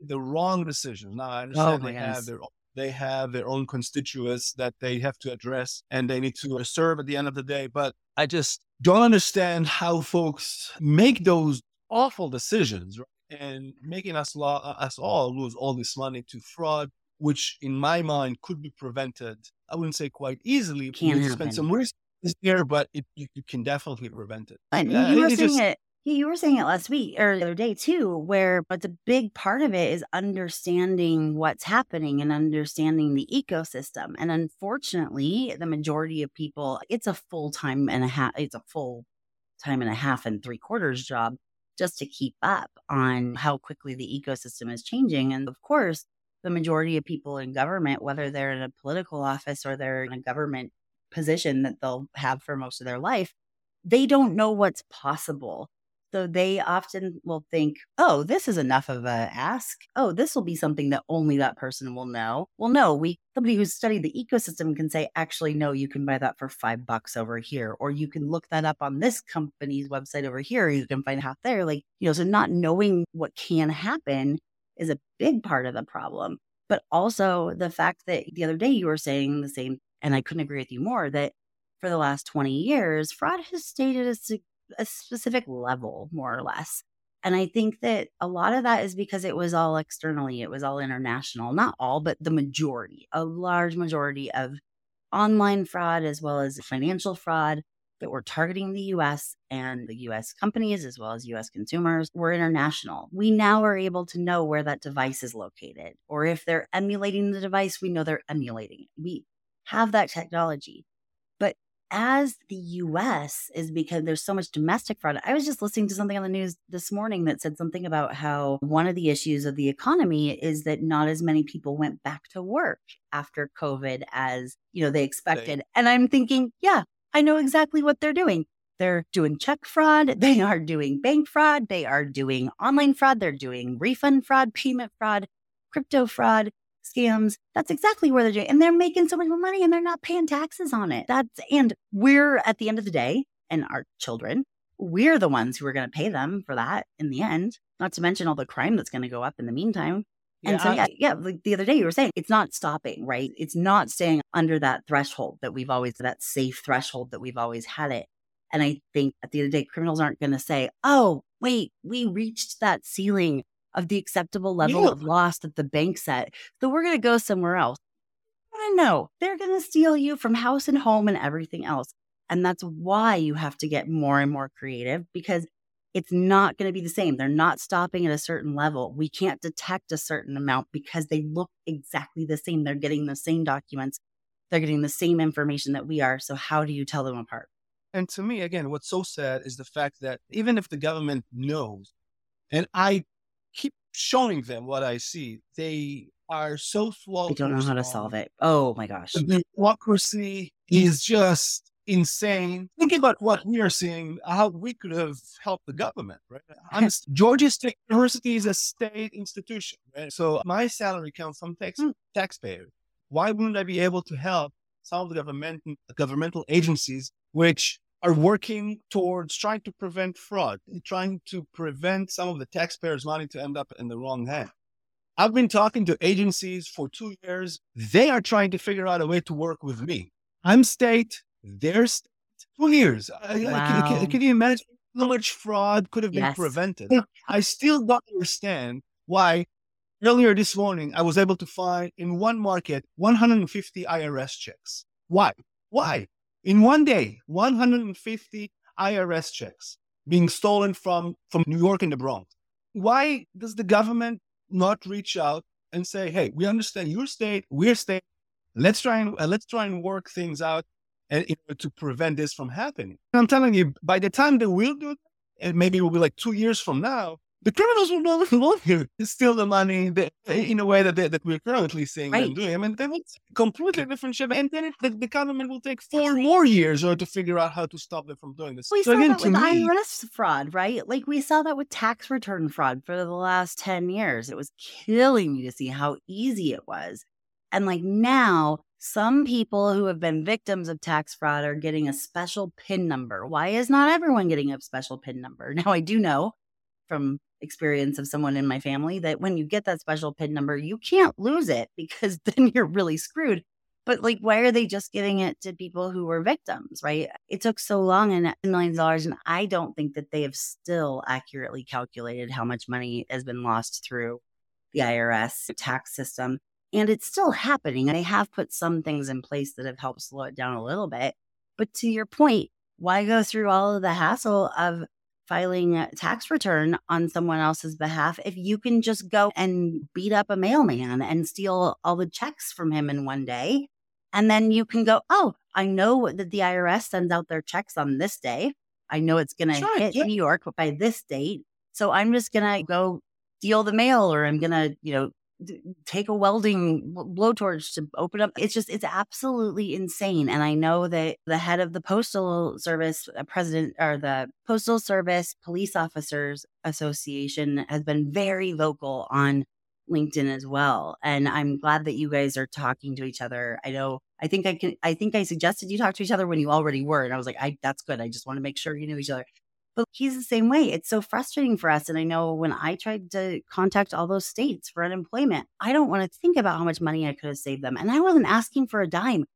the wrong decisions. Now, I understand oh, they have their they have their own constituents that they have to address and they need to serve at the end of the day. But I just don't understand how folks make those awful decisions right? and making us, law, us all lose all this money to fraud, which in my mind could be prevented. I wouldn't say quite easily. Can't spend some resources there, but it, you, you, can definitely prevent it. And uh, you were saying just, it you were saying it last week or the other day too, where but the big part of it is understanding what's happening and understanding the ecosystem. And unfortunately, the majority of people, it's a full time and a half, it's a full time and a half and three quarters job just to keep up on how quickly the ecosystem is changing. And of course, the majority of people in government, whether they're in a political office or they're in a government position that they'll have for most of their life, they don't know what's possible so they often will think, oh, this is enough of a ask. Oh, this will be something that only that person will know. Well, no, we somebody who's studied the ecosystem can say, actually, no, you can buy that for five bucks over here, or you can look that up on this company's website over here. You can find half there. Like, you know, so not knowing what can happen is a big part of the problem. But also the fact that the other day you were saying the same, and I couldn't agree with you more, that for the last 20 years, fraud has stayed at a a specific level, more or less. And I think that a lot of that is because it was all externally, it was all international, not all, but the majority, a large majority of online fraud as well as financial fraud that were targeting the US and the US companies as well as US consumers were international. We now are able to know where that device is located, or if they're emulating the device, we know they're emulating it. We have that technology as the US is because there's so much domestic fraud. I was just listening to something on the news this morning that said something about how one of the issues of the economy is that not as many people went back to work after COVID as, you know, they expected. And I'm thinking, yeah, I know exactly what they're doing. They're doing check fraud, they are doing bank fraud, they are doing online fraud, they're doing refund fraud, payment fraud, crypto fraud scams. That's exactly where they're doing. And they're making so much more money and they're not paying taxes on it. That's, and we're at the end of the day, and our children, we're the ones who are going to pay them for that in the end, not to mention all the crime that's going to go up in the meantime. Yeah, and so, yeah, yeah, like the other day you were saying it's not stopping, right? It's not staying under that threshold that we've always, that safe threshold that we've always had it. And I think at the end of the day, criminals aren't going to say, oh, wait, we reached that ceiling of the acceptable level yeah. of loss that the bank set. So we're going to go somewhere else. I know they're going to steal you from house and home and everything else. And that's why you have to get more and more creative because it's not going to be the same. They're not stopping at a certain level. We can't detect a certain amount because they look exactly the same. They're getting the same documents, they're getting the same information that we are. So, how do you tell them apart? And to me, again, what's so sad is the fact that even if the government knows, and I showing them what I see, they are so slow. They don't know how to solve it. Oh my gosh. The bureaucracy is just insane. Think about what we are seeing, how we could have helped the government, right? I'm, Georgia State University is a state institution, right? So my salary comes from tax, mm. taxpayers. Why wouldn't I be able to help some of the government, governmental agencies which are working towards trying to prevent fraud, trying to prevent some of the taxpayers' money to end up in the wrong hand. I've been talking to agencies for two years. They are trying to figure out a way to work with me. I'm state, they're state. Two years. Wow. Can, can, you imagine how much fraud could have been yes. prevented? I still don't understand why earlier this morning I was able to find in one market 150 IRS checks. Why? Why? In one day, 150 IRS checks being stolen from, from New York and the Bronx. Why does the government not reach out and say, "Hey, we understand your state, we're state. Let's try and uh, let's try and work things out and in order to prevent this from happening." And I'm telling you, by the time they will do it, and maybe it will be like two years from now, the criminals will not want you to steal the money that, in a way that they, that we're currently seeing right. them doing. I mean, they will completely different ship, and then it, the, the, government will take four more years or to figure out how to stop them from doing this. We so saw again, that with me, IRS fraud, right? Like we saw that with tax return fraud for the last ten years. It was killing me to see how easy it was, and like now. Some people who have been victims of tax fraud are getting a special PIN number. Why is not everyone getting a special PIN number? Now, I do know from experience of someone in my family that when you get that special PIN number, you can't lose it because then you're really screwed. But like, why are they just giving it to people who were victims, right? It took so long and millions of dollars. And I don't think that they have still accurately calculated how much money has been lost through the IRS tax system. And it's still happening. They have put some things in place that have helped slow it down a little bit. But to your point, why go through all of the hassle of filing a tax return on someone else's behalf if you can just go and beat up a mailman and steal all the checks from him in one day. And then you can go, oh, I know that the IRS sends out their checks on this day. I know it's going to sure, hit yeah. New York by this date. So I'm just going to go steal the mail or I'm going to, you know, take a welding blowtorch to open up. It's just, it's absolutely insane. And I know that the head of the Postal Service, uh, president or the Postal Service Police Officers Association has been very vocal on LinkedIn as well. And I'm glad that you guys are talking to each other. I know I think I can I think I suggested you talk to each other when you already were. And I was like, I that's good. I just want to make sure you knew each other. But he's the same way. It's so frustrating for us. And I know when I tried to contact all those states for unemployment, I don't want to think about how much money I could have saved them. And I wasn't asking for a dime.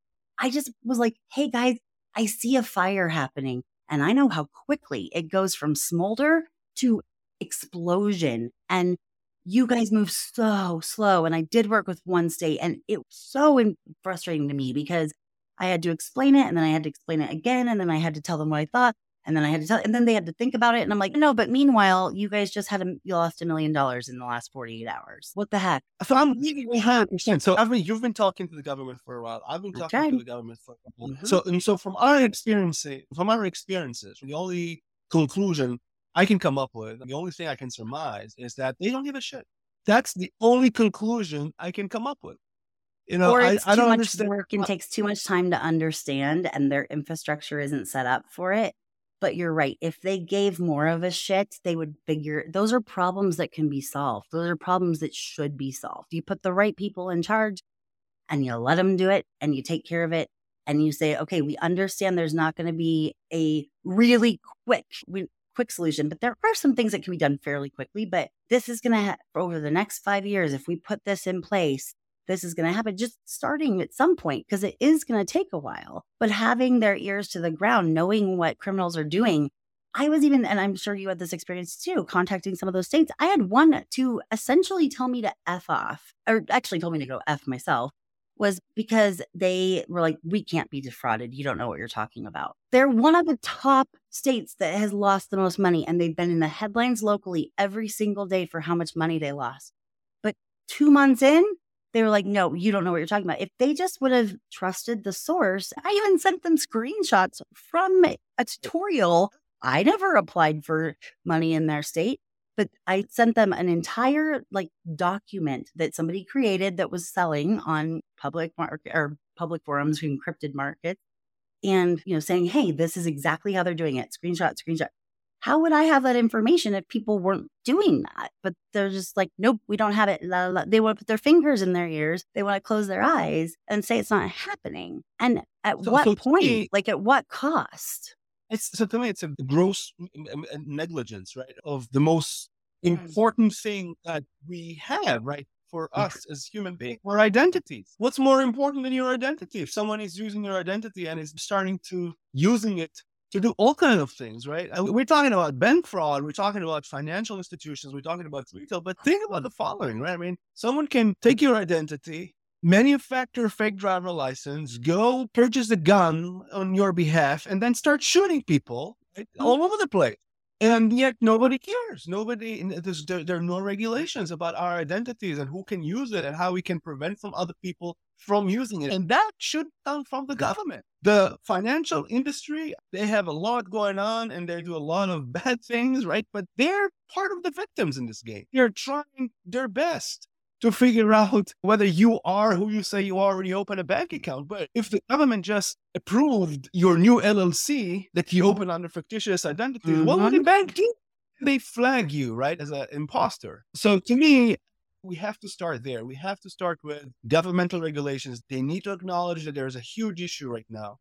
I just was like, hey guys, I see a fire happening. And I know how quickly it goes from smolder to explosion. And you guys move so slow. And I did work with one state, and it was so frustrating to me because I had to explain it and then I had to explain it again. And then I had to tell them what I thought. And then I had to tell, and then they had to think about it. And I'm like, no, but meanwhile, you guys just had a, you lost a million dollars in the last 48 hours. What the heck? So I'm really 100%. So I've been, you've been talking to the government for a while. I've been talking okay. to the government for a while. Mm-hmm. So, and so from our experiences, from our experiences, the only conclusion I can come up with, the only thing I can surmise is that they don't give a shit. That's the only conclusion I can come up with. You know, or it's I, I too much understand. work and takes too much time to understand, and their infrastructure isn't set up for it. But you're right. If they gave more of a shit, they would figure those are problems that can be solved. Those are problems that should be solved. You put the right people in charge and you let them do it and you take care of it and you say, okay, we understand there's not going to be a really quick, quick solution, but there are some things that can be done fairly quickly. But this is going to, over the next five years, if we put this in place, this is going to happen just starting at some point because it is going to take a while. But having their ears to the ground, knowing what criminals are doing. I was even, and I'm sure you had this experience too, contacting some of those states. I had one to essentially tell me to F off, or actually told me to go F myself, was because they were like, we can't be defrauded. You don't know what you're talking about. They're one of the top states that has lost the most money, and they've been in the headlines locally every single day for how much money they lost. But two months in, they were like, no, you don't know what you're talking about. If they just would have trusted the source, I even sent them screenshots from a tutorial. I never applied for money in their state, but I sent them an entire like document that somebody created that was selling on public market or public forums, encrypted markets, and you know, saying, hey, this is exactly how they're doing it. Screenshot, screenshot how would I have that information if people weren't doing that? But they're just like, nope, we don't have it. La, la. They want to put their fingers in their ears. They want to close their eyes and say it's not happening. And at so, what so point? Me, like, at what cost? It's so to me, it's a gross negligence, right? Of the most important thing that we have, right? For mm. us as human beings, our identities. What's more important than your identity? If someone is using your identity and is starting to using it to do all kinds of things, right? We're talking about bank fraud, we're talking about financial institutions, we're talking about mm. retail, but think about the following, right? I mean, someone can take your identity, manufacture a fake driver license, go purchase a gun on your behalf, and then start shooting people right? Mm. all over the place. And yet nobody cares. Nobody, there, there, are no regulations about our identities and who can use it and how we can prevent from other people from using it. And that should come from the government. The financial industry, they have a lot going on and they do a lot of bad things, right? But they're part of the victims in this game. They're trying their best to figure out whether you are who you say you are when you open a bank account. But if the government just approved your new LLC that you open under fictitious identity, mm-hmm. what would the bank do? They flag you, right, as an imposter. So to me, we have to start there. We have to start with governmental regulations. They need to acknowledge that there's a huge issue right now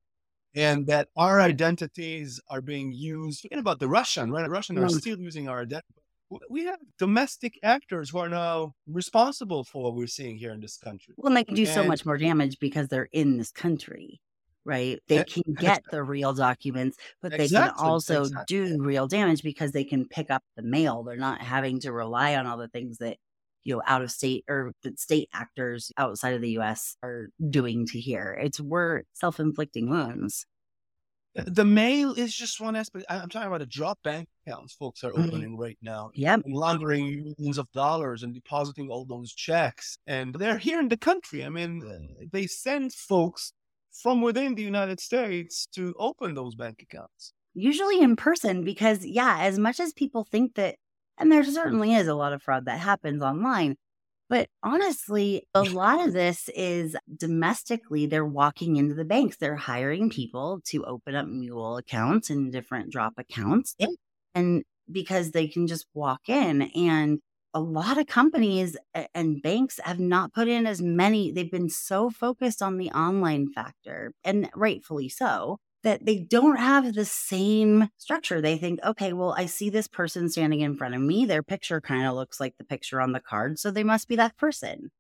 and that our identities are being used. Forget about the Russian, right? The Russian are mm. still using our identity we have domestic actors who are now responsible for what we're seeing here in this country. Well, and they can do and, so much more damage because they're in this country, right? They can get the real documents, but they exactly, can also exactly. do real damage because they can pick up the mail. They're not having to rely on all the things that you know out of state or state actors outside of the US are doing to here. It's we're self-inflicting wounds. The mail is just one aspect. I'm talking about the drop bank accounts folks are mm-hmm. opening right now. Yeah. Laundering millions of dollars and depositing all those checks. And they're here in the country. I mean, uh, they send folks from within the United States to open those bank accounts. Usually in person, because, yeah, as much as people think that, and there certainly is a lot of fraud that happens online, but honestly, a lot of this is domestically, they're walking into the banks. They're hiring people to open up mule accounts and different drop accounts. And because they can just walk in. And a lot of companies and banks have not put in as many, they've been so focused on the online factor, and rightfully so that they don't have the same structure. They think, okay, well, I see this person standing in front of me. Their picture kind of looks like the picture on the card. So they must be that person.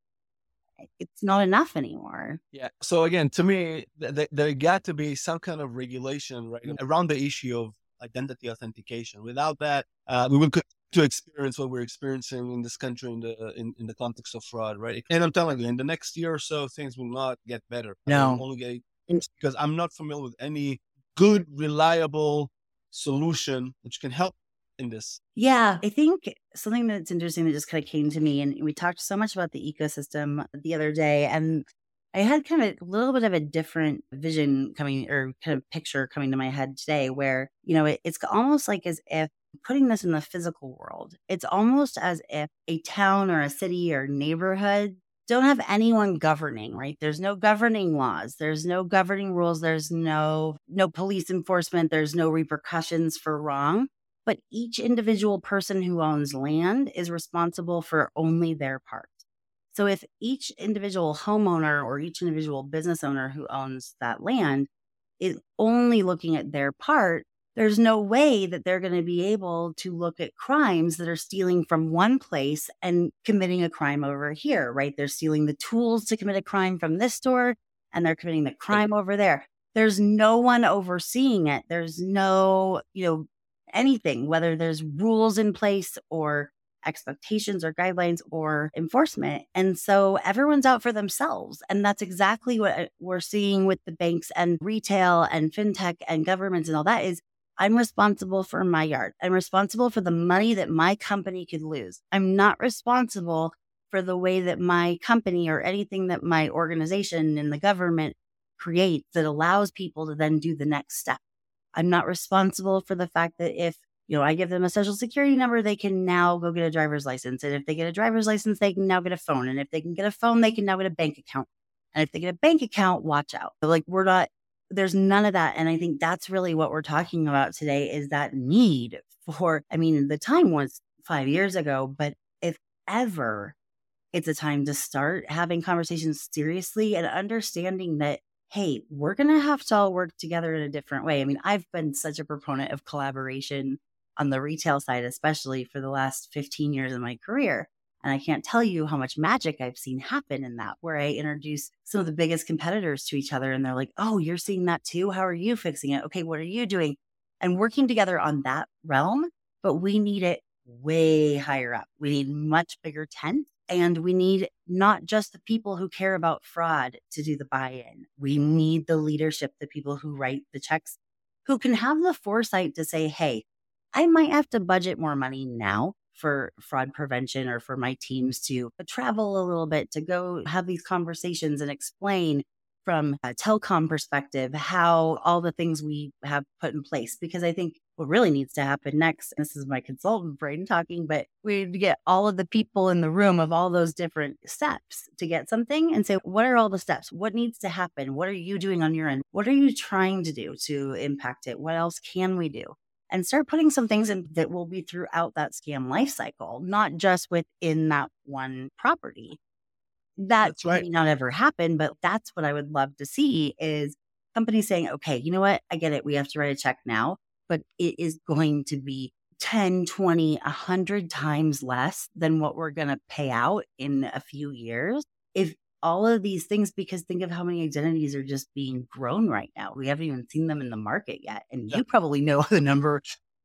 It's not enough anymore. Yeah. So again, to me, th- there got to be some kind of regulation right mm. around the issue of identity authentication. Without that, uh, we will to experience what we're experiencing in this country in the in, in the context of fraud, right? And I'm telling you, in the next year or so, things will not get better. No, only get because I'm not familiar with any good, reliable solution which can help in this. Yeah, I think something that's interesting that just kind of came to me, and we talked so much about the ecosystem the other day, and I had kind of a little bit of a different vision coming or kind of picture coming to my head today where, you know, it, it's almost like as if putting this in the physical world, it's almost as if a town or a city or neighborhood don't have anyone governing, right? There's no governing laws, there's no governing rules, there's no no police enforcement, there's no repercussions for wrong. But each individual person who owns land is responsible for only their part. So if each individual homeowner or each individual business owner who owns that land is only looking at their part, there's no way that they're going to be able to look at crimes that are stealing from one place and committing a crime over here, right? They're stealing the tools to commit a crime from this store and they're committing the crime over there. There's no one overseeing it. There's no, you know, anything, whether there's rules in place or expectations or guidelines or enforcement. And so everyone's out for themselves. And that's exactly what uh, we're seeing with the banks and retail and fintech and governments and all that is I'm responsible for my yard. I'm responsible for the money that my company could lose. I'm not responsible for the way that my company or anything that my organization and the government creates that allows people to then do the next step. I'm not responsible for the fact that if you know, I give them a social security number, they can now go get a driver's license. And if they get a driver's license, they can now get a phone. And if they can get a phone, they can now get a bank account. And if they get a bank account, watch out. Like we're not there's none of that. And I think that's really what we're talking about today is that need for, I mean, the time was five years ago, but if ever it's a time to start having conversations seriously and understanding that, hey, we're going to have to all work together in a different way. I mean, I've been such a proponent of collaboration on the retail side, especially for the last 15 years of my career. And I can't tell you how much magic I've seen happen in that, where I introduce some of the biggest competitors to each other and they're like, oh, you're seeing that too? How are you fixing it? Okay, what are you doing? And working together on that realm, but we need it way higher up. We need much bigger tent and we need not just the people who care about fraud to do the buy in. We need the leadership, the people who write the checks, who can have the foresight to say, hey, I might have to budget more money now for fraud prevention or for my teams to travel a little bit to go have these conversations and explain from a telecom perspective how all the things we have put in place because i think what really needs to happen next and this is my consultant brain talking but we get all of the people in the room of all those different steps to get something and say what are all the steps? What needs to happen? What are you doing on your end? What are you trying to do to impact it? What else can we do and start putting some things in that will be throughout that scam life cycle not just within that one property that that's right. may not ever happen, but that's what I would love to see is companies saying, okay, you know what? I get it. We have to write a check now, but it is going to be 10, 20, 100 times less than what we're going to pay out in a few years. If all of these things, because think of how many identities are just being grown right now. We haven't even seen them in the market yet. And yeah. you probably know the number.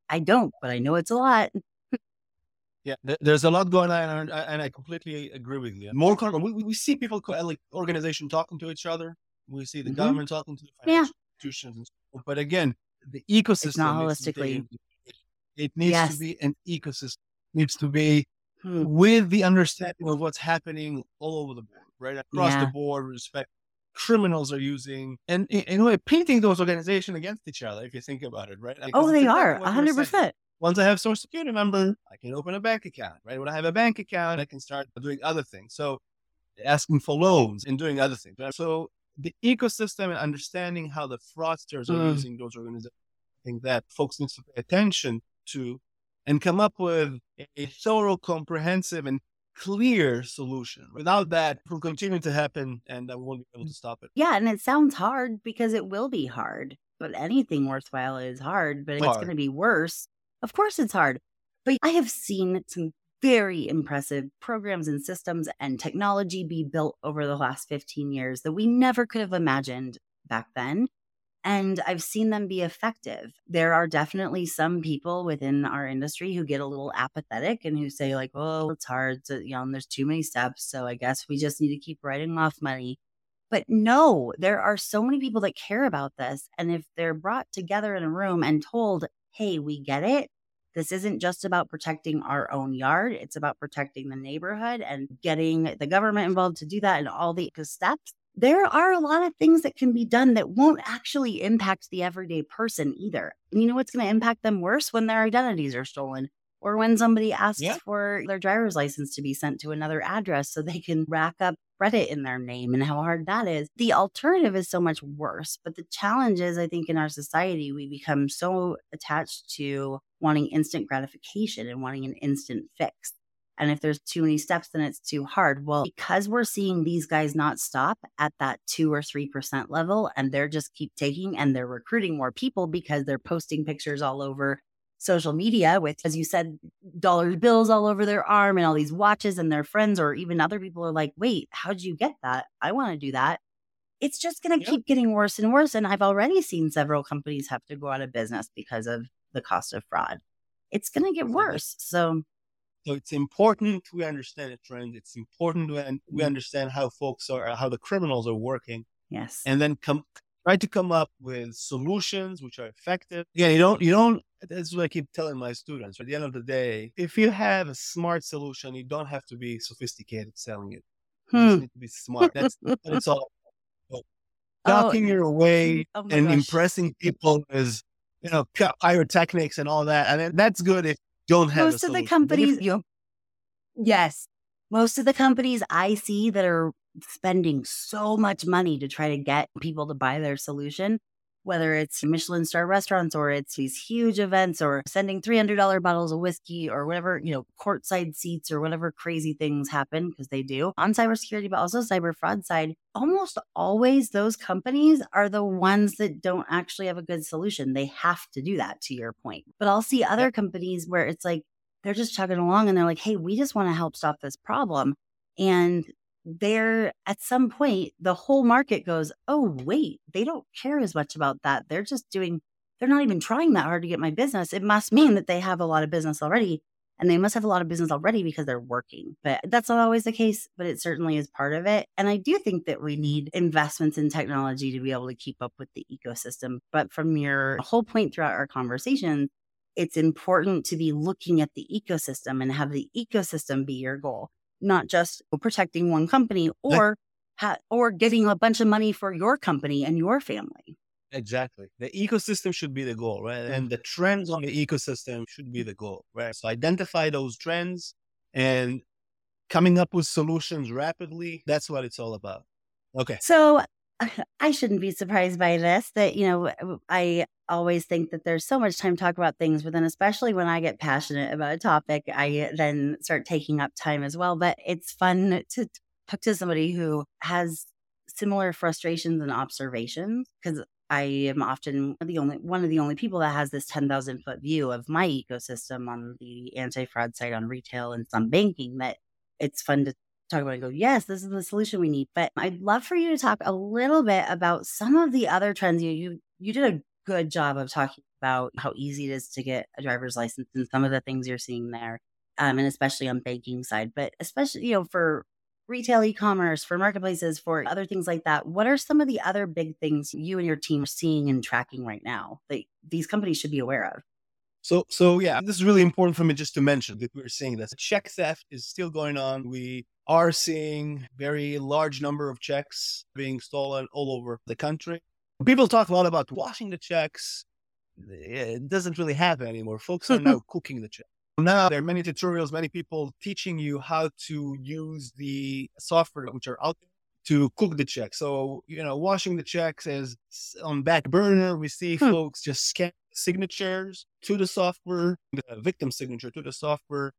I don't, but I know it's a lot. Yeah, there's a lot going on, and, I completely agree with you. More, we, we see people like organization talking to each other. We see the mm-hmm. government talking to the financial yeah. institutions, but again, the ecosystem. It's not holistically. It needs yes. to be an ecosystem. It needs to be hmm. with the understanding of what's happening all over the board, right across yeah. the board. Respect criminals are using, and in a way, painting those organizations against each other. If you think about it, right? Like, oh, they are hundred percent. Once I have social security number, I can open a bank account, right? When I have a bank account, I can start doing other things. So asking for loans and doing other things. Right? So the ecosystem and understanding how the fraudsters are mm. using those organizations, I think that folks need to pay attention to and come up with a thorough, comprehensive, and clear solution. Without that, it will continue to happen and we won't be able mm. to stop it. Yeah. And it sounds hard because it will be hard, but anything worthwhile is hard, but it's going to be worse of course, it's hard, but I have seen some very impressive programs and systems and technology be built over the last 15 years that we never could have imagined back then. And I've seen them be effective. There are definitely some people within our industry who get a little apathetic and who say, like, oh, it's hard to, you know, there's too many steps. So I guess we just need to keep writing off money. But no, there are so many people that care about this. And if they're brought together in a room and told, hey, we get it. This isn't just about protecting our own yard, it's about protecting the neighborhood and getting the government involved to do that and all the steps. There are a lot of things that can be done that won't actually impact the everyday person either. And you know what's going to impact them worse when their identities are stolen or when somebody asks yeah. for their driver's license to be sent to another address so they can rack up credit in their name and how hard that is. The alternative is so much worse. But the challenge is, I think, in our society, we become so attached to wanting instant gratification and wanting an instant fix. And if there's too many steps, then it's too hard. Well, because we're seeing these guys not stop at that two or 3% level and they're just keep taking and they're recruiting more people because they're posting pictures all over social media with, as you said, dollar bills all over their arm and all these watches, and their friends or even other people are like, wait, how'd you get that? I want to do that. It's just going to yep. keep getting worse and worse. And I've already seen several companies have to go out of business because of the cost of fraud. It's going to get worse. So, so it's important we understand the trend. It's important we, we mm-hmm. understand how folks are, how the criminals are working. Yes. And then come try to come up with solutions which are effective. Yeah, you don't, you don't, that's what I keep telling my students. At the end of the day, if you have a smart solution, you don't have to be sophisticated selling it. You hmm. just need to be smart. That's, that's all. Oh, talking oh, your way oh and gosh. impressing people is, you know, pyrotechnics and all that. I mean, that's good if you don't have most of the companies. You, yes, most of the companies I see that are spending so much money to try to get people to buy their solution, whether it's Michelin star restaurants or it's these huge events or sending $300 bottles of whiskey or whatever, you know, courtside seats or whatever crazy things happen because they do on cybersecurity, but also cyber fraud side. Almost always those companies are the ones that don't actually have a good solution. They have to do that to your point. But I'll see other companies where it's like, they're just chugging along and they're like, hey, we just want to help stop this problem. And there at some point the whole market goes oh wait they don't care as much about that. They're just doing they're not even trying that hard to get my business. It must mean that they have a lot of business already and they must have a lot of business already because they're working. But that's not always the case but it certainly is part of it and i do think that we need investments in technology to be able to keep up with the ecosystem. But from your whole point throughout our conversation it's important to be looking at the ecosystem and have the ecosystem be your goal, not just protecting one company or ha- or getting a bunch of money for your company and your family. Exactly. The ecosystem should be the goal, right? Mm-hmm. And the trends on the ecosystem should be the goal, right? So identify those trends and coming up with solutions rapidly. That's what it's all about. Okay. So I shouldn't be surprised by this that, you know, I always think that there's so much time to talk about things, but then especially when I get passionate about a topic, I then start taking up time as well. But it's fun to talk to somebody who has similar frustrations and observations because I am often the only one of the only people that has this 10,000 foot view of my ecosystem on the anti fraud side on retail and some banking that it's fun to talk about and go, yes, this is the solution we need. But I'd love for you to talk a little bit about some of the other trends. You you you did a good job of talking about how easy it is to get a driver's license and some of the things you're seeing there. Um, and especially on banking side, but especially, you know, for retail e-commerce, for marketplaces, for other things like that. What are some of the other big things you and your team are seeing and tracking right now that these companies should be aware of? So, so yeah, this is really important for me just to mention that we're seeing this. Check theft is still going on. We are seeing very large number of checks being stolen all over the country. People talk a lot about washing the checks. It doesn't really happen anymore. Folks are now cooking the check. Now there are many tutorials, many people teaching you how to use the software which are out there to cook the check. So, you know, washing the checks is on back burner. We see hmm. folks just scan signatures to the software, the victim signature to the software,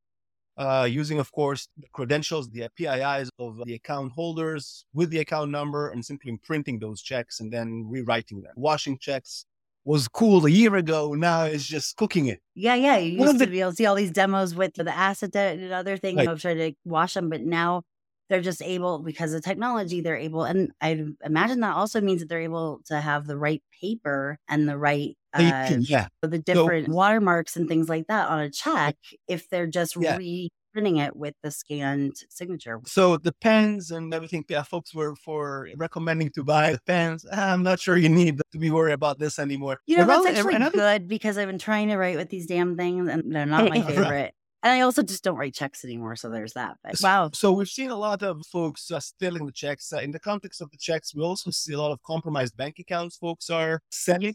uh, using, of course, the credentials, the PIIs of the account holders with the account number and simply printing those checks and then rewriting them. Washing checks was cool a year ago. Now it's just cooking it. Yeah, yeah. You used to be able to see all these demos with the asset and other things right. of trying to wash them, but now they're just able because of technology. They're able, and I imagine that also means that they're able to have the right paper and the right uh, yeah. the different so, watermarks and things like that on a check if they're just yeah. reprinting it with the scanned signature. So the pens and everything, yeah, folks were for recommending to buy the pens. I'm not sure you need to be worried about this anymore. You know, well, that's actually another... good because I've been trying to write with these damn things and they're not my favorite. And I also just don't write checks anymore. So there's that. But wow. So we've seen a lot of folks uh, stealing the checks. Uh, in the context of the checks, we also see a lot of compromised bank accounts folks are selling.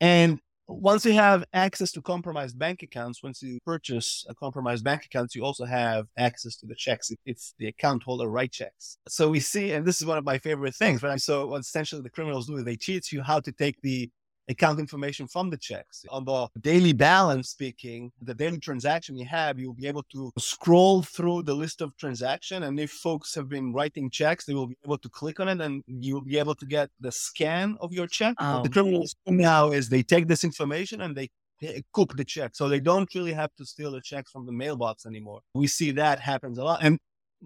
And once you have access to compromised bank accounts, once you purchase a compromised bank account, you also have access to the checks if it's the account holder write checks. So we see, and this is one of my favorite things, right? So what essentially the criminals do is they teach you how to take the account information from the checks. On the daily balance speaking, the daily transaction you have, you'll be able to scroll through the list of transaction. And if folks have been writing checks, they will be able to click on it and you'll be able to get the scan of your check. Oh. The criminals now is they take this information and they cook the check. So they don't really have to steal the checks from the mailbox anymore. We see that happens a lot. And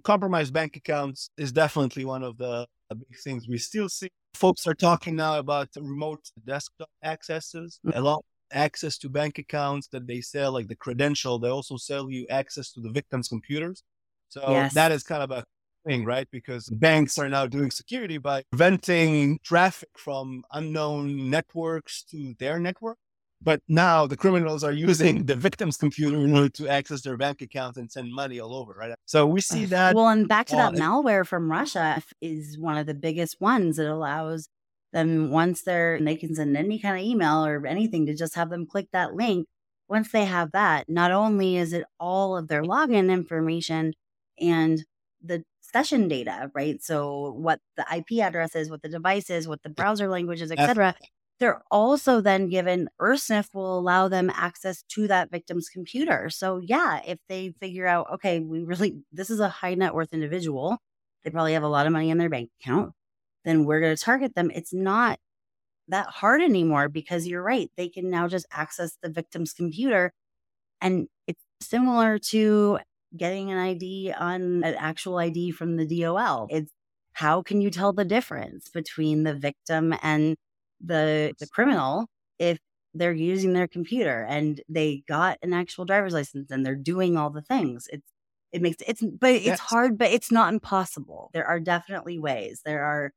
compromised bank accounts is definitely one of the big things we still see folks are talking now about remote desktop accesses, mm. a lot access to bank accounts that they sell, like the credential. They also sell you access to the victim's computers. So yes. that is kind of a thing, right? Because banks are now doing security by preventing traffic from unknown networks to their network. But now the criminals are using the victim's computer in order to access their bank account and send money all over, right? So we see that. Well, and back to that malware from Russia is one of the biggest ones It allows them once they're, they can send any kind of email or anything to just have them click that link. Once they have that, not only is it all of their login information and the session data, right? So what the IP address is, what the device is, what the browser language is, etc. They're also then given Ursnif will allow them access to that victim's computer. So yeah, if they figure out, okay, we really this is a high net worth individual, they probably have a lot of money in their bank account, then we're going to target them. It's not that hard anymore because you're right. They can now just access the victim's computer. And it's similar to getting an ID on an actual ID from the DOL. It's how can you tell the difference between the victim and the the criminal if they're using their computer and they got an actual driver's license and they're doing all the things. It's it makes it's but it's yes. hard, but it's not impossible. There are definitely ways. There are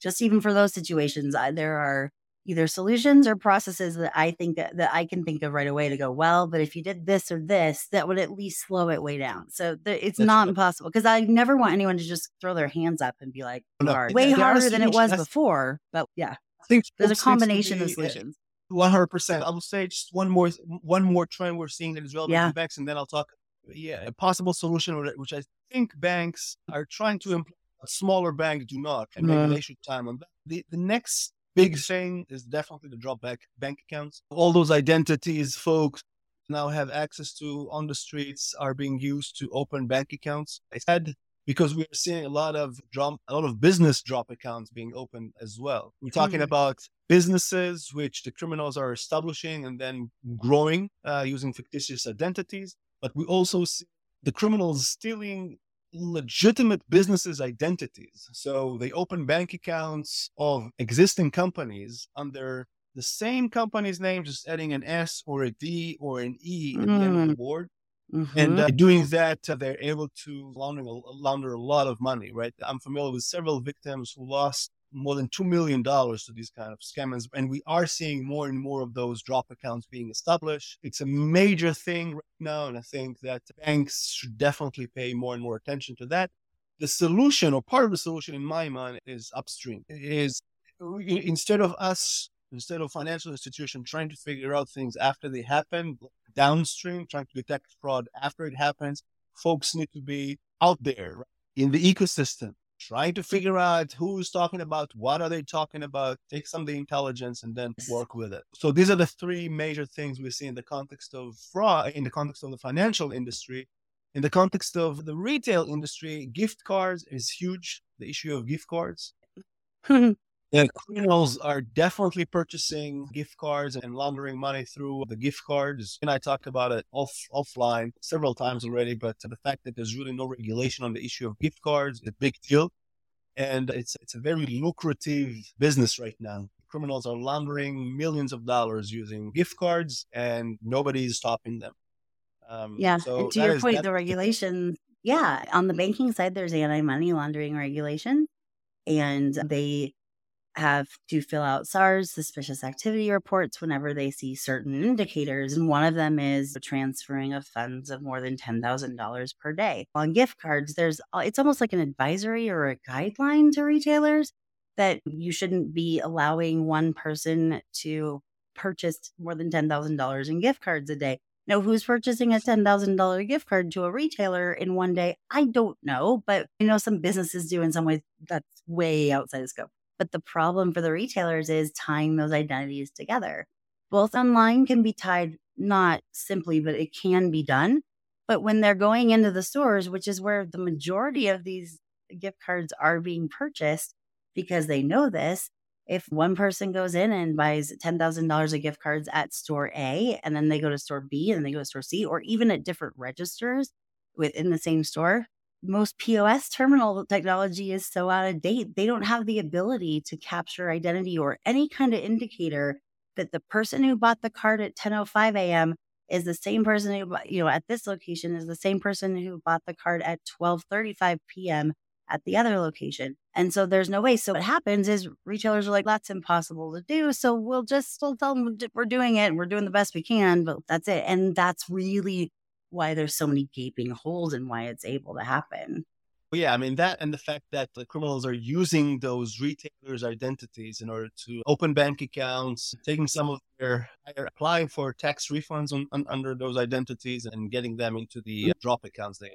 just even for those situations, there are either solutions or processes that I think that, that I can think of right away to go, well, but if you did this or this, that would at least slow it way down. So the, it's That's not impossible because I never want anyone to just throw their hands up and be like, no, hard. way harder than it was before. But yeah, I think there's a combination be, of solutions. One hundred percent. I will say just one more one more trend we're seeing that is relevant yeah. to banks, and then I'll talk. Yeah, a possible solution which I think banks are trying to implement. A smaller bank do not, and maybe mm-hmm. they should time on that. The, the next big thing is definitely the drop back bank accounts. All those identities folks now have access to on the streets are being used to open bank accounts. I said because we're seeing a lot of drop, a lot of business drop accounts being opened as well. We're talking mm-hmm. about businesses which the criminals are establishing and then growing uh, using fictitious identities. But we also see the criminals stealing legitimate businesses' identities. So they open bank accounts of existing companies under the same company's name, just adding an S or a D or an E at mm. the end of the board. Mm. Mm-hmm. And uh, doing that, uh, they're able to launder, launder a lot of money, right? I'm familiar with several victims who lost more than $2 million to these kind of scammers. And we are seeing more and more of those drop accounts being established. It's a major thing right now. And I think that banks should definitely pay more and more attention to that. The solution or part of the solution in my mind is upstream. It is instead of us, instead of financial institution trying to figure out things after they happen, downstream, trying to detect fraud after it happens, folks need to be out there in the ecosystem trying to figure out who's talking about what are they talking about take some of the intelligence and then work with it. So these are the three major things we see in the context of fraud in the context of the financial industry. In the context of the retail industry gift cards is huge the issue of gift cards Yeah, criminals are definitely purchasing gift cards and laundering money through the gift cards. And I talked about it off offline several times already, but the fact that there's really no regulation on the issue of gift cards is a big deal. And it's it's a very lucrative business right now. Criminals are laundering millions of dollars using gift cards and nobody's stopping them. Um, yeah. So to your point, the regulation, yeah, on the banking side, there's anti money laundering regulation and they have to fill out SARS suspicious activity reports whenever they see certain indicators. And one of them is transferring of funds of more than $10,000 per day. On gift cards, there's uh, it's almost like an advisory or a guideline to retailers that you shouldn't be allowing one person to purchase more than $10,000 in gift cards a day. Now, who's purchasing a $10,000 gift card to a retailer in one day? I don't know, but you know, some businesses do in some ways that's way outside the scope. But the problem for the retailers is tying those identities together. Both online can be tied not simply, but it can be done. But when they're going into the stores, which is where the majority of these gift cards are being purchased because they know this, if one person goes in and buys $10,000 of gift cards at store A and then they go to store B and then they go to store C or even at different registers within the same store, most POS terminal technology is so out of date. They don't have the ability to capture identity or any kind of indicator that the person who bought the card at 10:05 a.m. is the same person who you know at this location is the same person who bought the card at 12:35 p.m. at the other location. And so there's no way. So what happens is retailers are like, that's impossible to do. So we'll just we'll tell them we're doing it and we're doing the best we can, but that's it. And that's really why there's so many gaping holes and why it's able to happen. Well, yeah, I mean that and the fact that the criminals are using those retailers' identities in order to open bank accounts, taking some of their applying for tax refunds on, on, under those identities and getting them into the uh, drop accounts. They,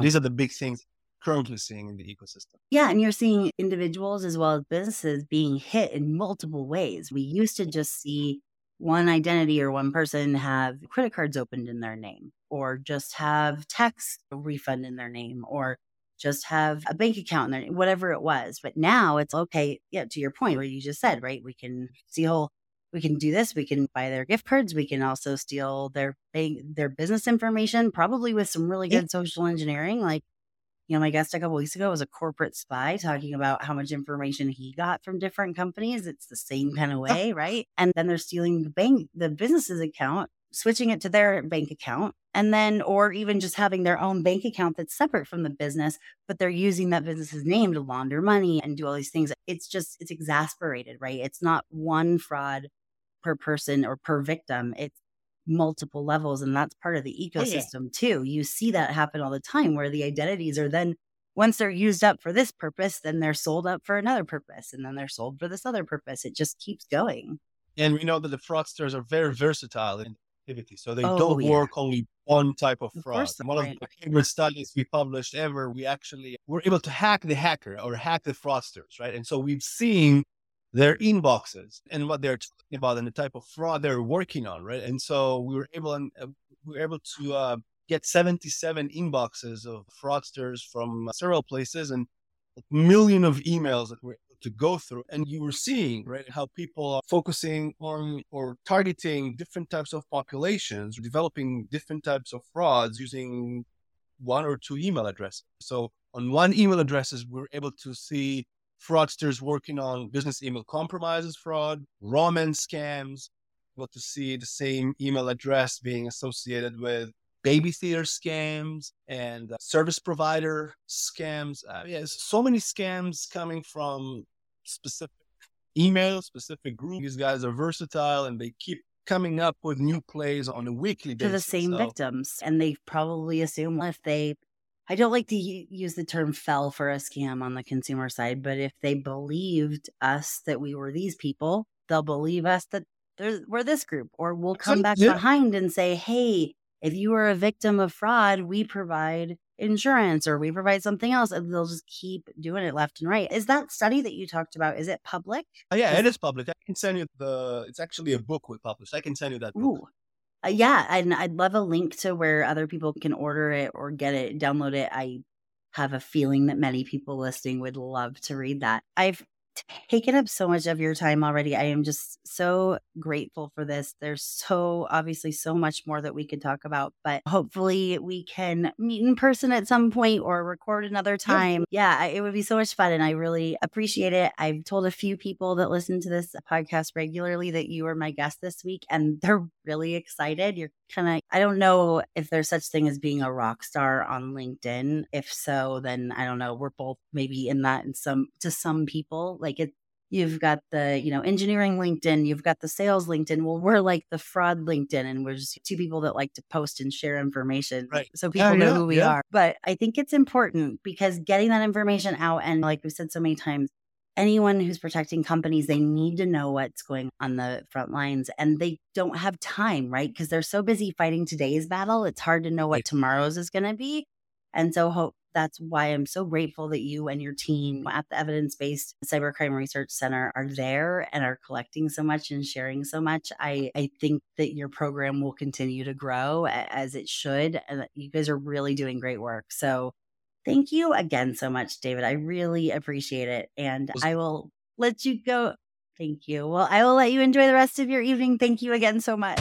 these are the big things currently seeing in the ecosystem. Yeah, and you're seeing individuals as well as businesses being hit in multiple ways. We used to just see one identity or one person have credit cards opened in their name or just have tax refund in their name or just have a bank account in their name, whatever it was. But now it's okay. Yeah, to your point where you just said, right? We can steal, we can do this. We can buy their gift cards. We can also steal their bank, their business information, probably with some really good yeah. social engineering. Like you know, my guest a couple weeks ago was a corporate spy talking about how much information he got from different companies. It's the same kind of way, right? And then they're stealing the bank, the business's account switching it to their bank account and then or even just having their own bank account that's separate from the business but they're using that business's name to launder money and do all these things. It's just it's exasperated right? It's not one fraud per person or per victim. It's multiple levels and that's part of the ecosystem oh, yeah. too. You see that happen all the time where the identities are then once they're used up for this purpose then they're sold up for another purpose and then they're sold for this other purpose. It just keeps going. And we know that the fraudsters are very versatile in activity so they oh, don't yeah. work only one type of fraud of one right. of the favorite studies we published ever we actually were able to hack the hacker or hack the fraudsters right and so we've seen their inboxes and what they're talking about and the type of fraud they're working on, right? And so we were able and uh, we were able to uh, get 77 inboxes of fraudsters from several places and a million of emails that we're to go through. And you were seeing, right, how people are focusing on or targeting different types of populations, developing different types of frauds using one or two email addresses. So on one email addresses, we we're able to see fraudsters working on business email compromises fraud, romance scams. Able to see the same email address being associated with baby theater scams and uh, service provider scams. Uh, yeah, so many scams coming from specific email, specific group. These guys are versatile and they keep coming up with new plays on a weekly basis. To the same so. victims. And they probably assume if they I don't like to use the term fell for a scam on the consumer side, but if they believed us that we were these people, they'll believe us that we're this group, or we'll come back yeah. behind and say, hey, if you are a victim of fraud, we provide insurance or we provide something else and they'll just keep doing it left and right. Is that study that you talked about, is it public? Oh, yeah, is- it is public. I can send you the, it's actually a book we published. I can send you that book. Ooh. Uh, yeah, and I'd love a link to where other people can order it or get it, download it. I have a feeling that many people listening would love to read that. I've taken up so much of your time already. I am just so grateful for this. There's so obviously so much more that we could talk about, but hopefully we can meet in person at some point or record another time. Yeah, yeah it would be so much fun and I really appreciate it. I've told a few people that listen to this podcast regularly that you were my guest this week and they're really excited. You're kind of I don't know if there's such thing as being a rock star on LinkedIn. If so, then I don't know. We're both maybe in that in some to some people. Like it you've got the you know engineering linkedin you've got the sales linkedin well we're like the fraud linkedin and we're just two people that like to post and share information right. so people yeah, know yeah, who we yeah. are but i think it's important because getting that information out and like we said so many times anyone who's protecting companies they need to know what's going on the front lines and they don't have time right because they're so busy fighting today's battle it's hard to know what tomorrow's is going to be and so hope that's why I'm so grateful that you and your team at the Evidence Based Cybercrime Research Center are there and are collecting so much and sharing so much. I, I think that your program will continue to grow as it should. And you guys are really doing great work. So thank you again so much, David. I really appreciate it. And I will let you go. Thank you. Well, I will let you enjoy the rest of your evening. Thank you again so much.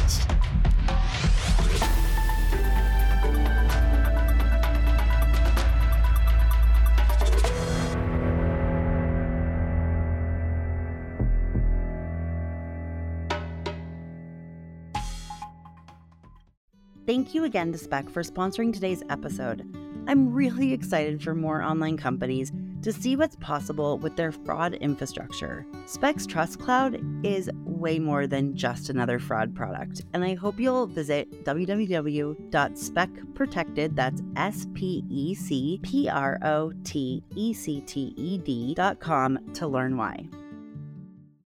Thank you again to Spec for sponsoring today's episode. I'm really excited for more online companies to see what's possible with their fraud infrastructure. Spec's Trust Cloud is way more than just another fraud product, and I hope you'll visit www.specprotected, that's S P E C P R O T E C T E D.com to learn why.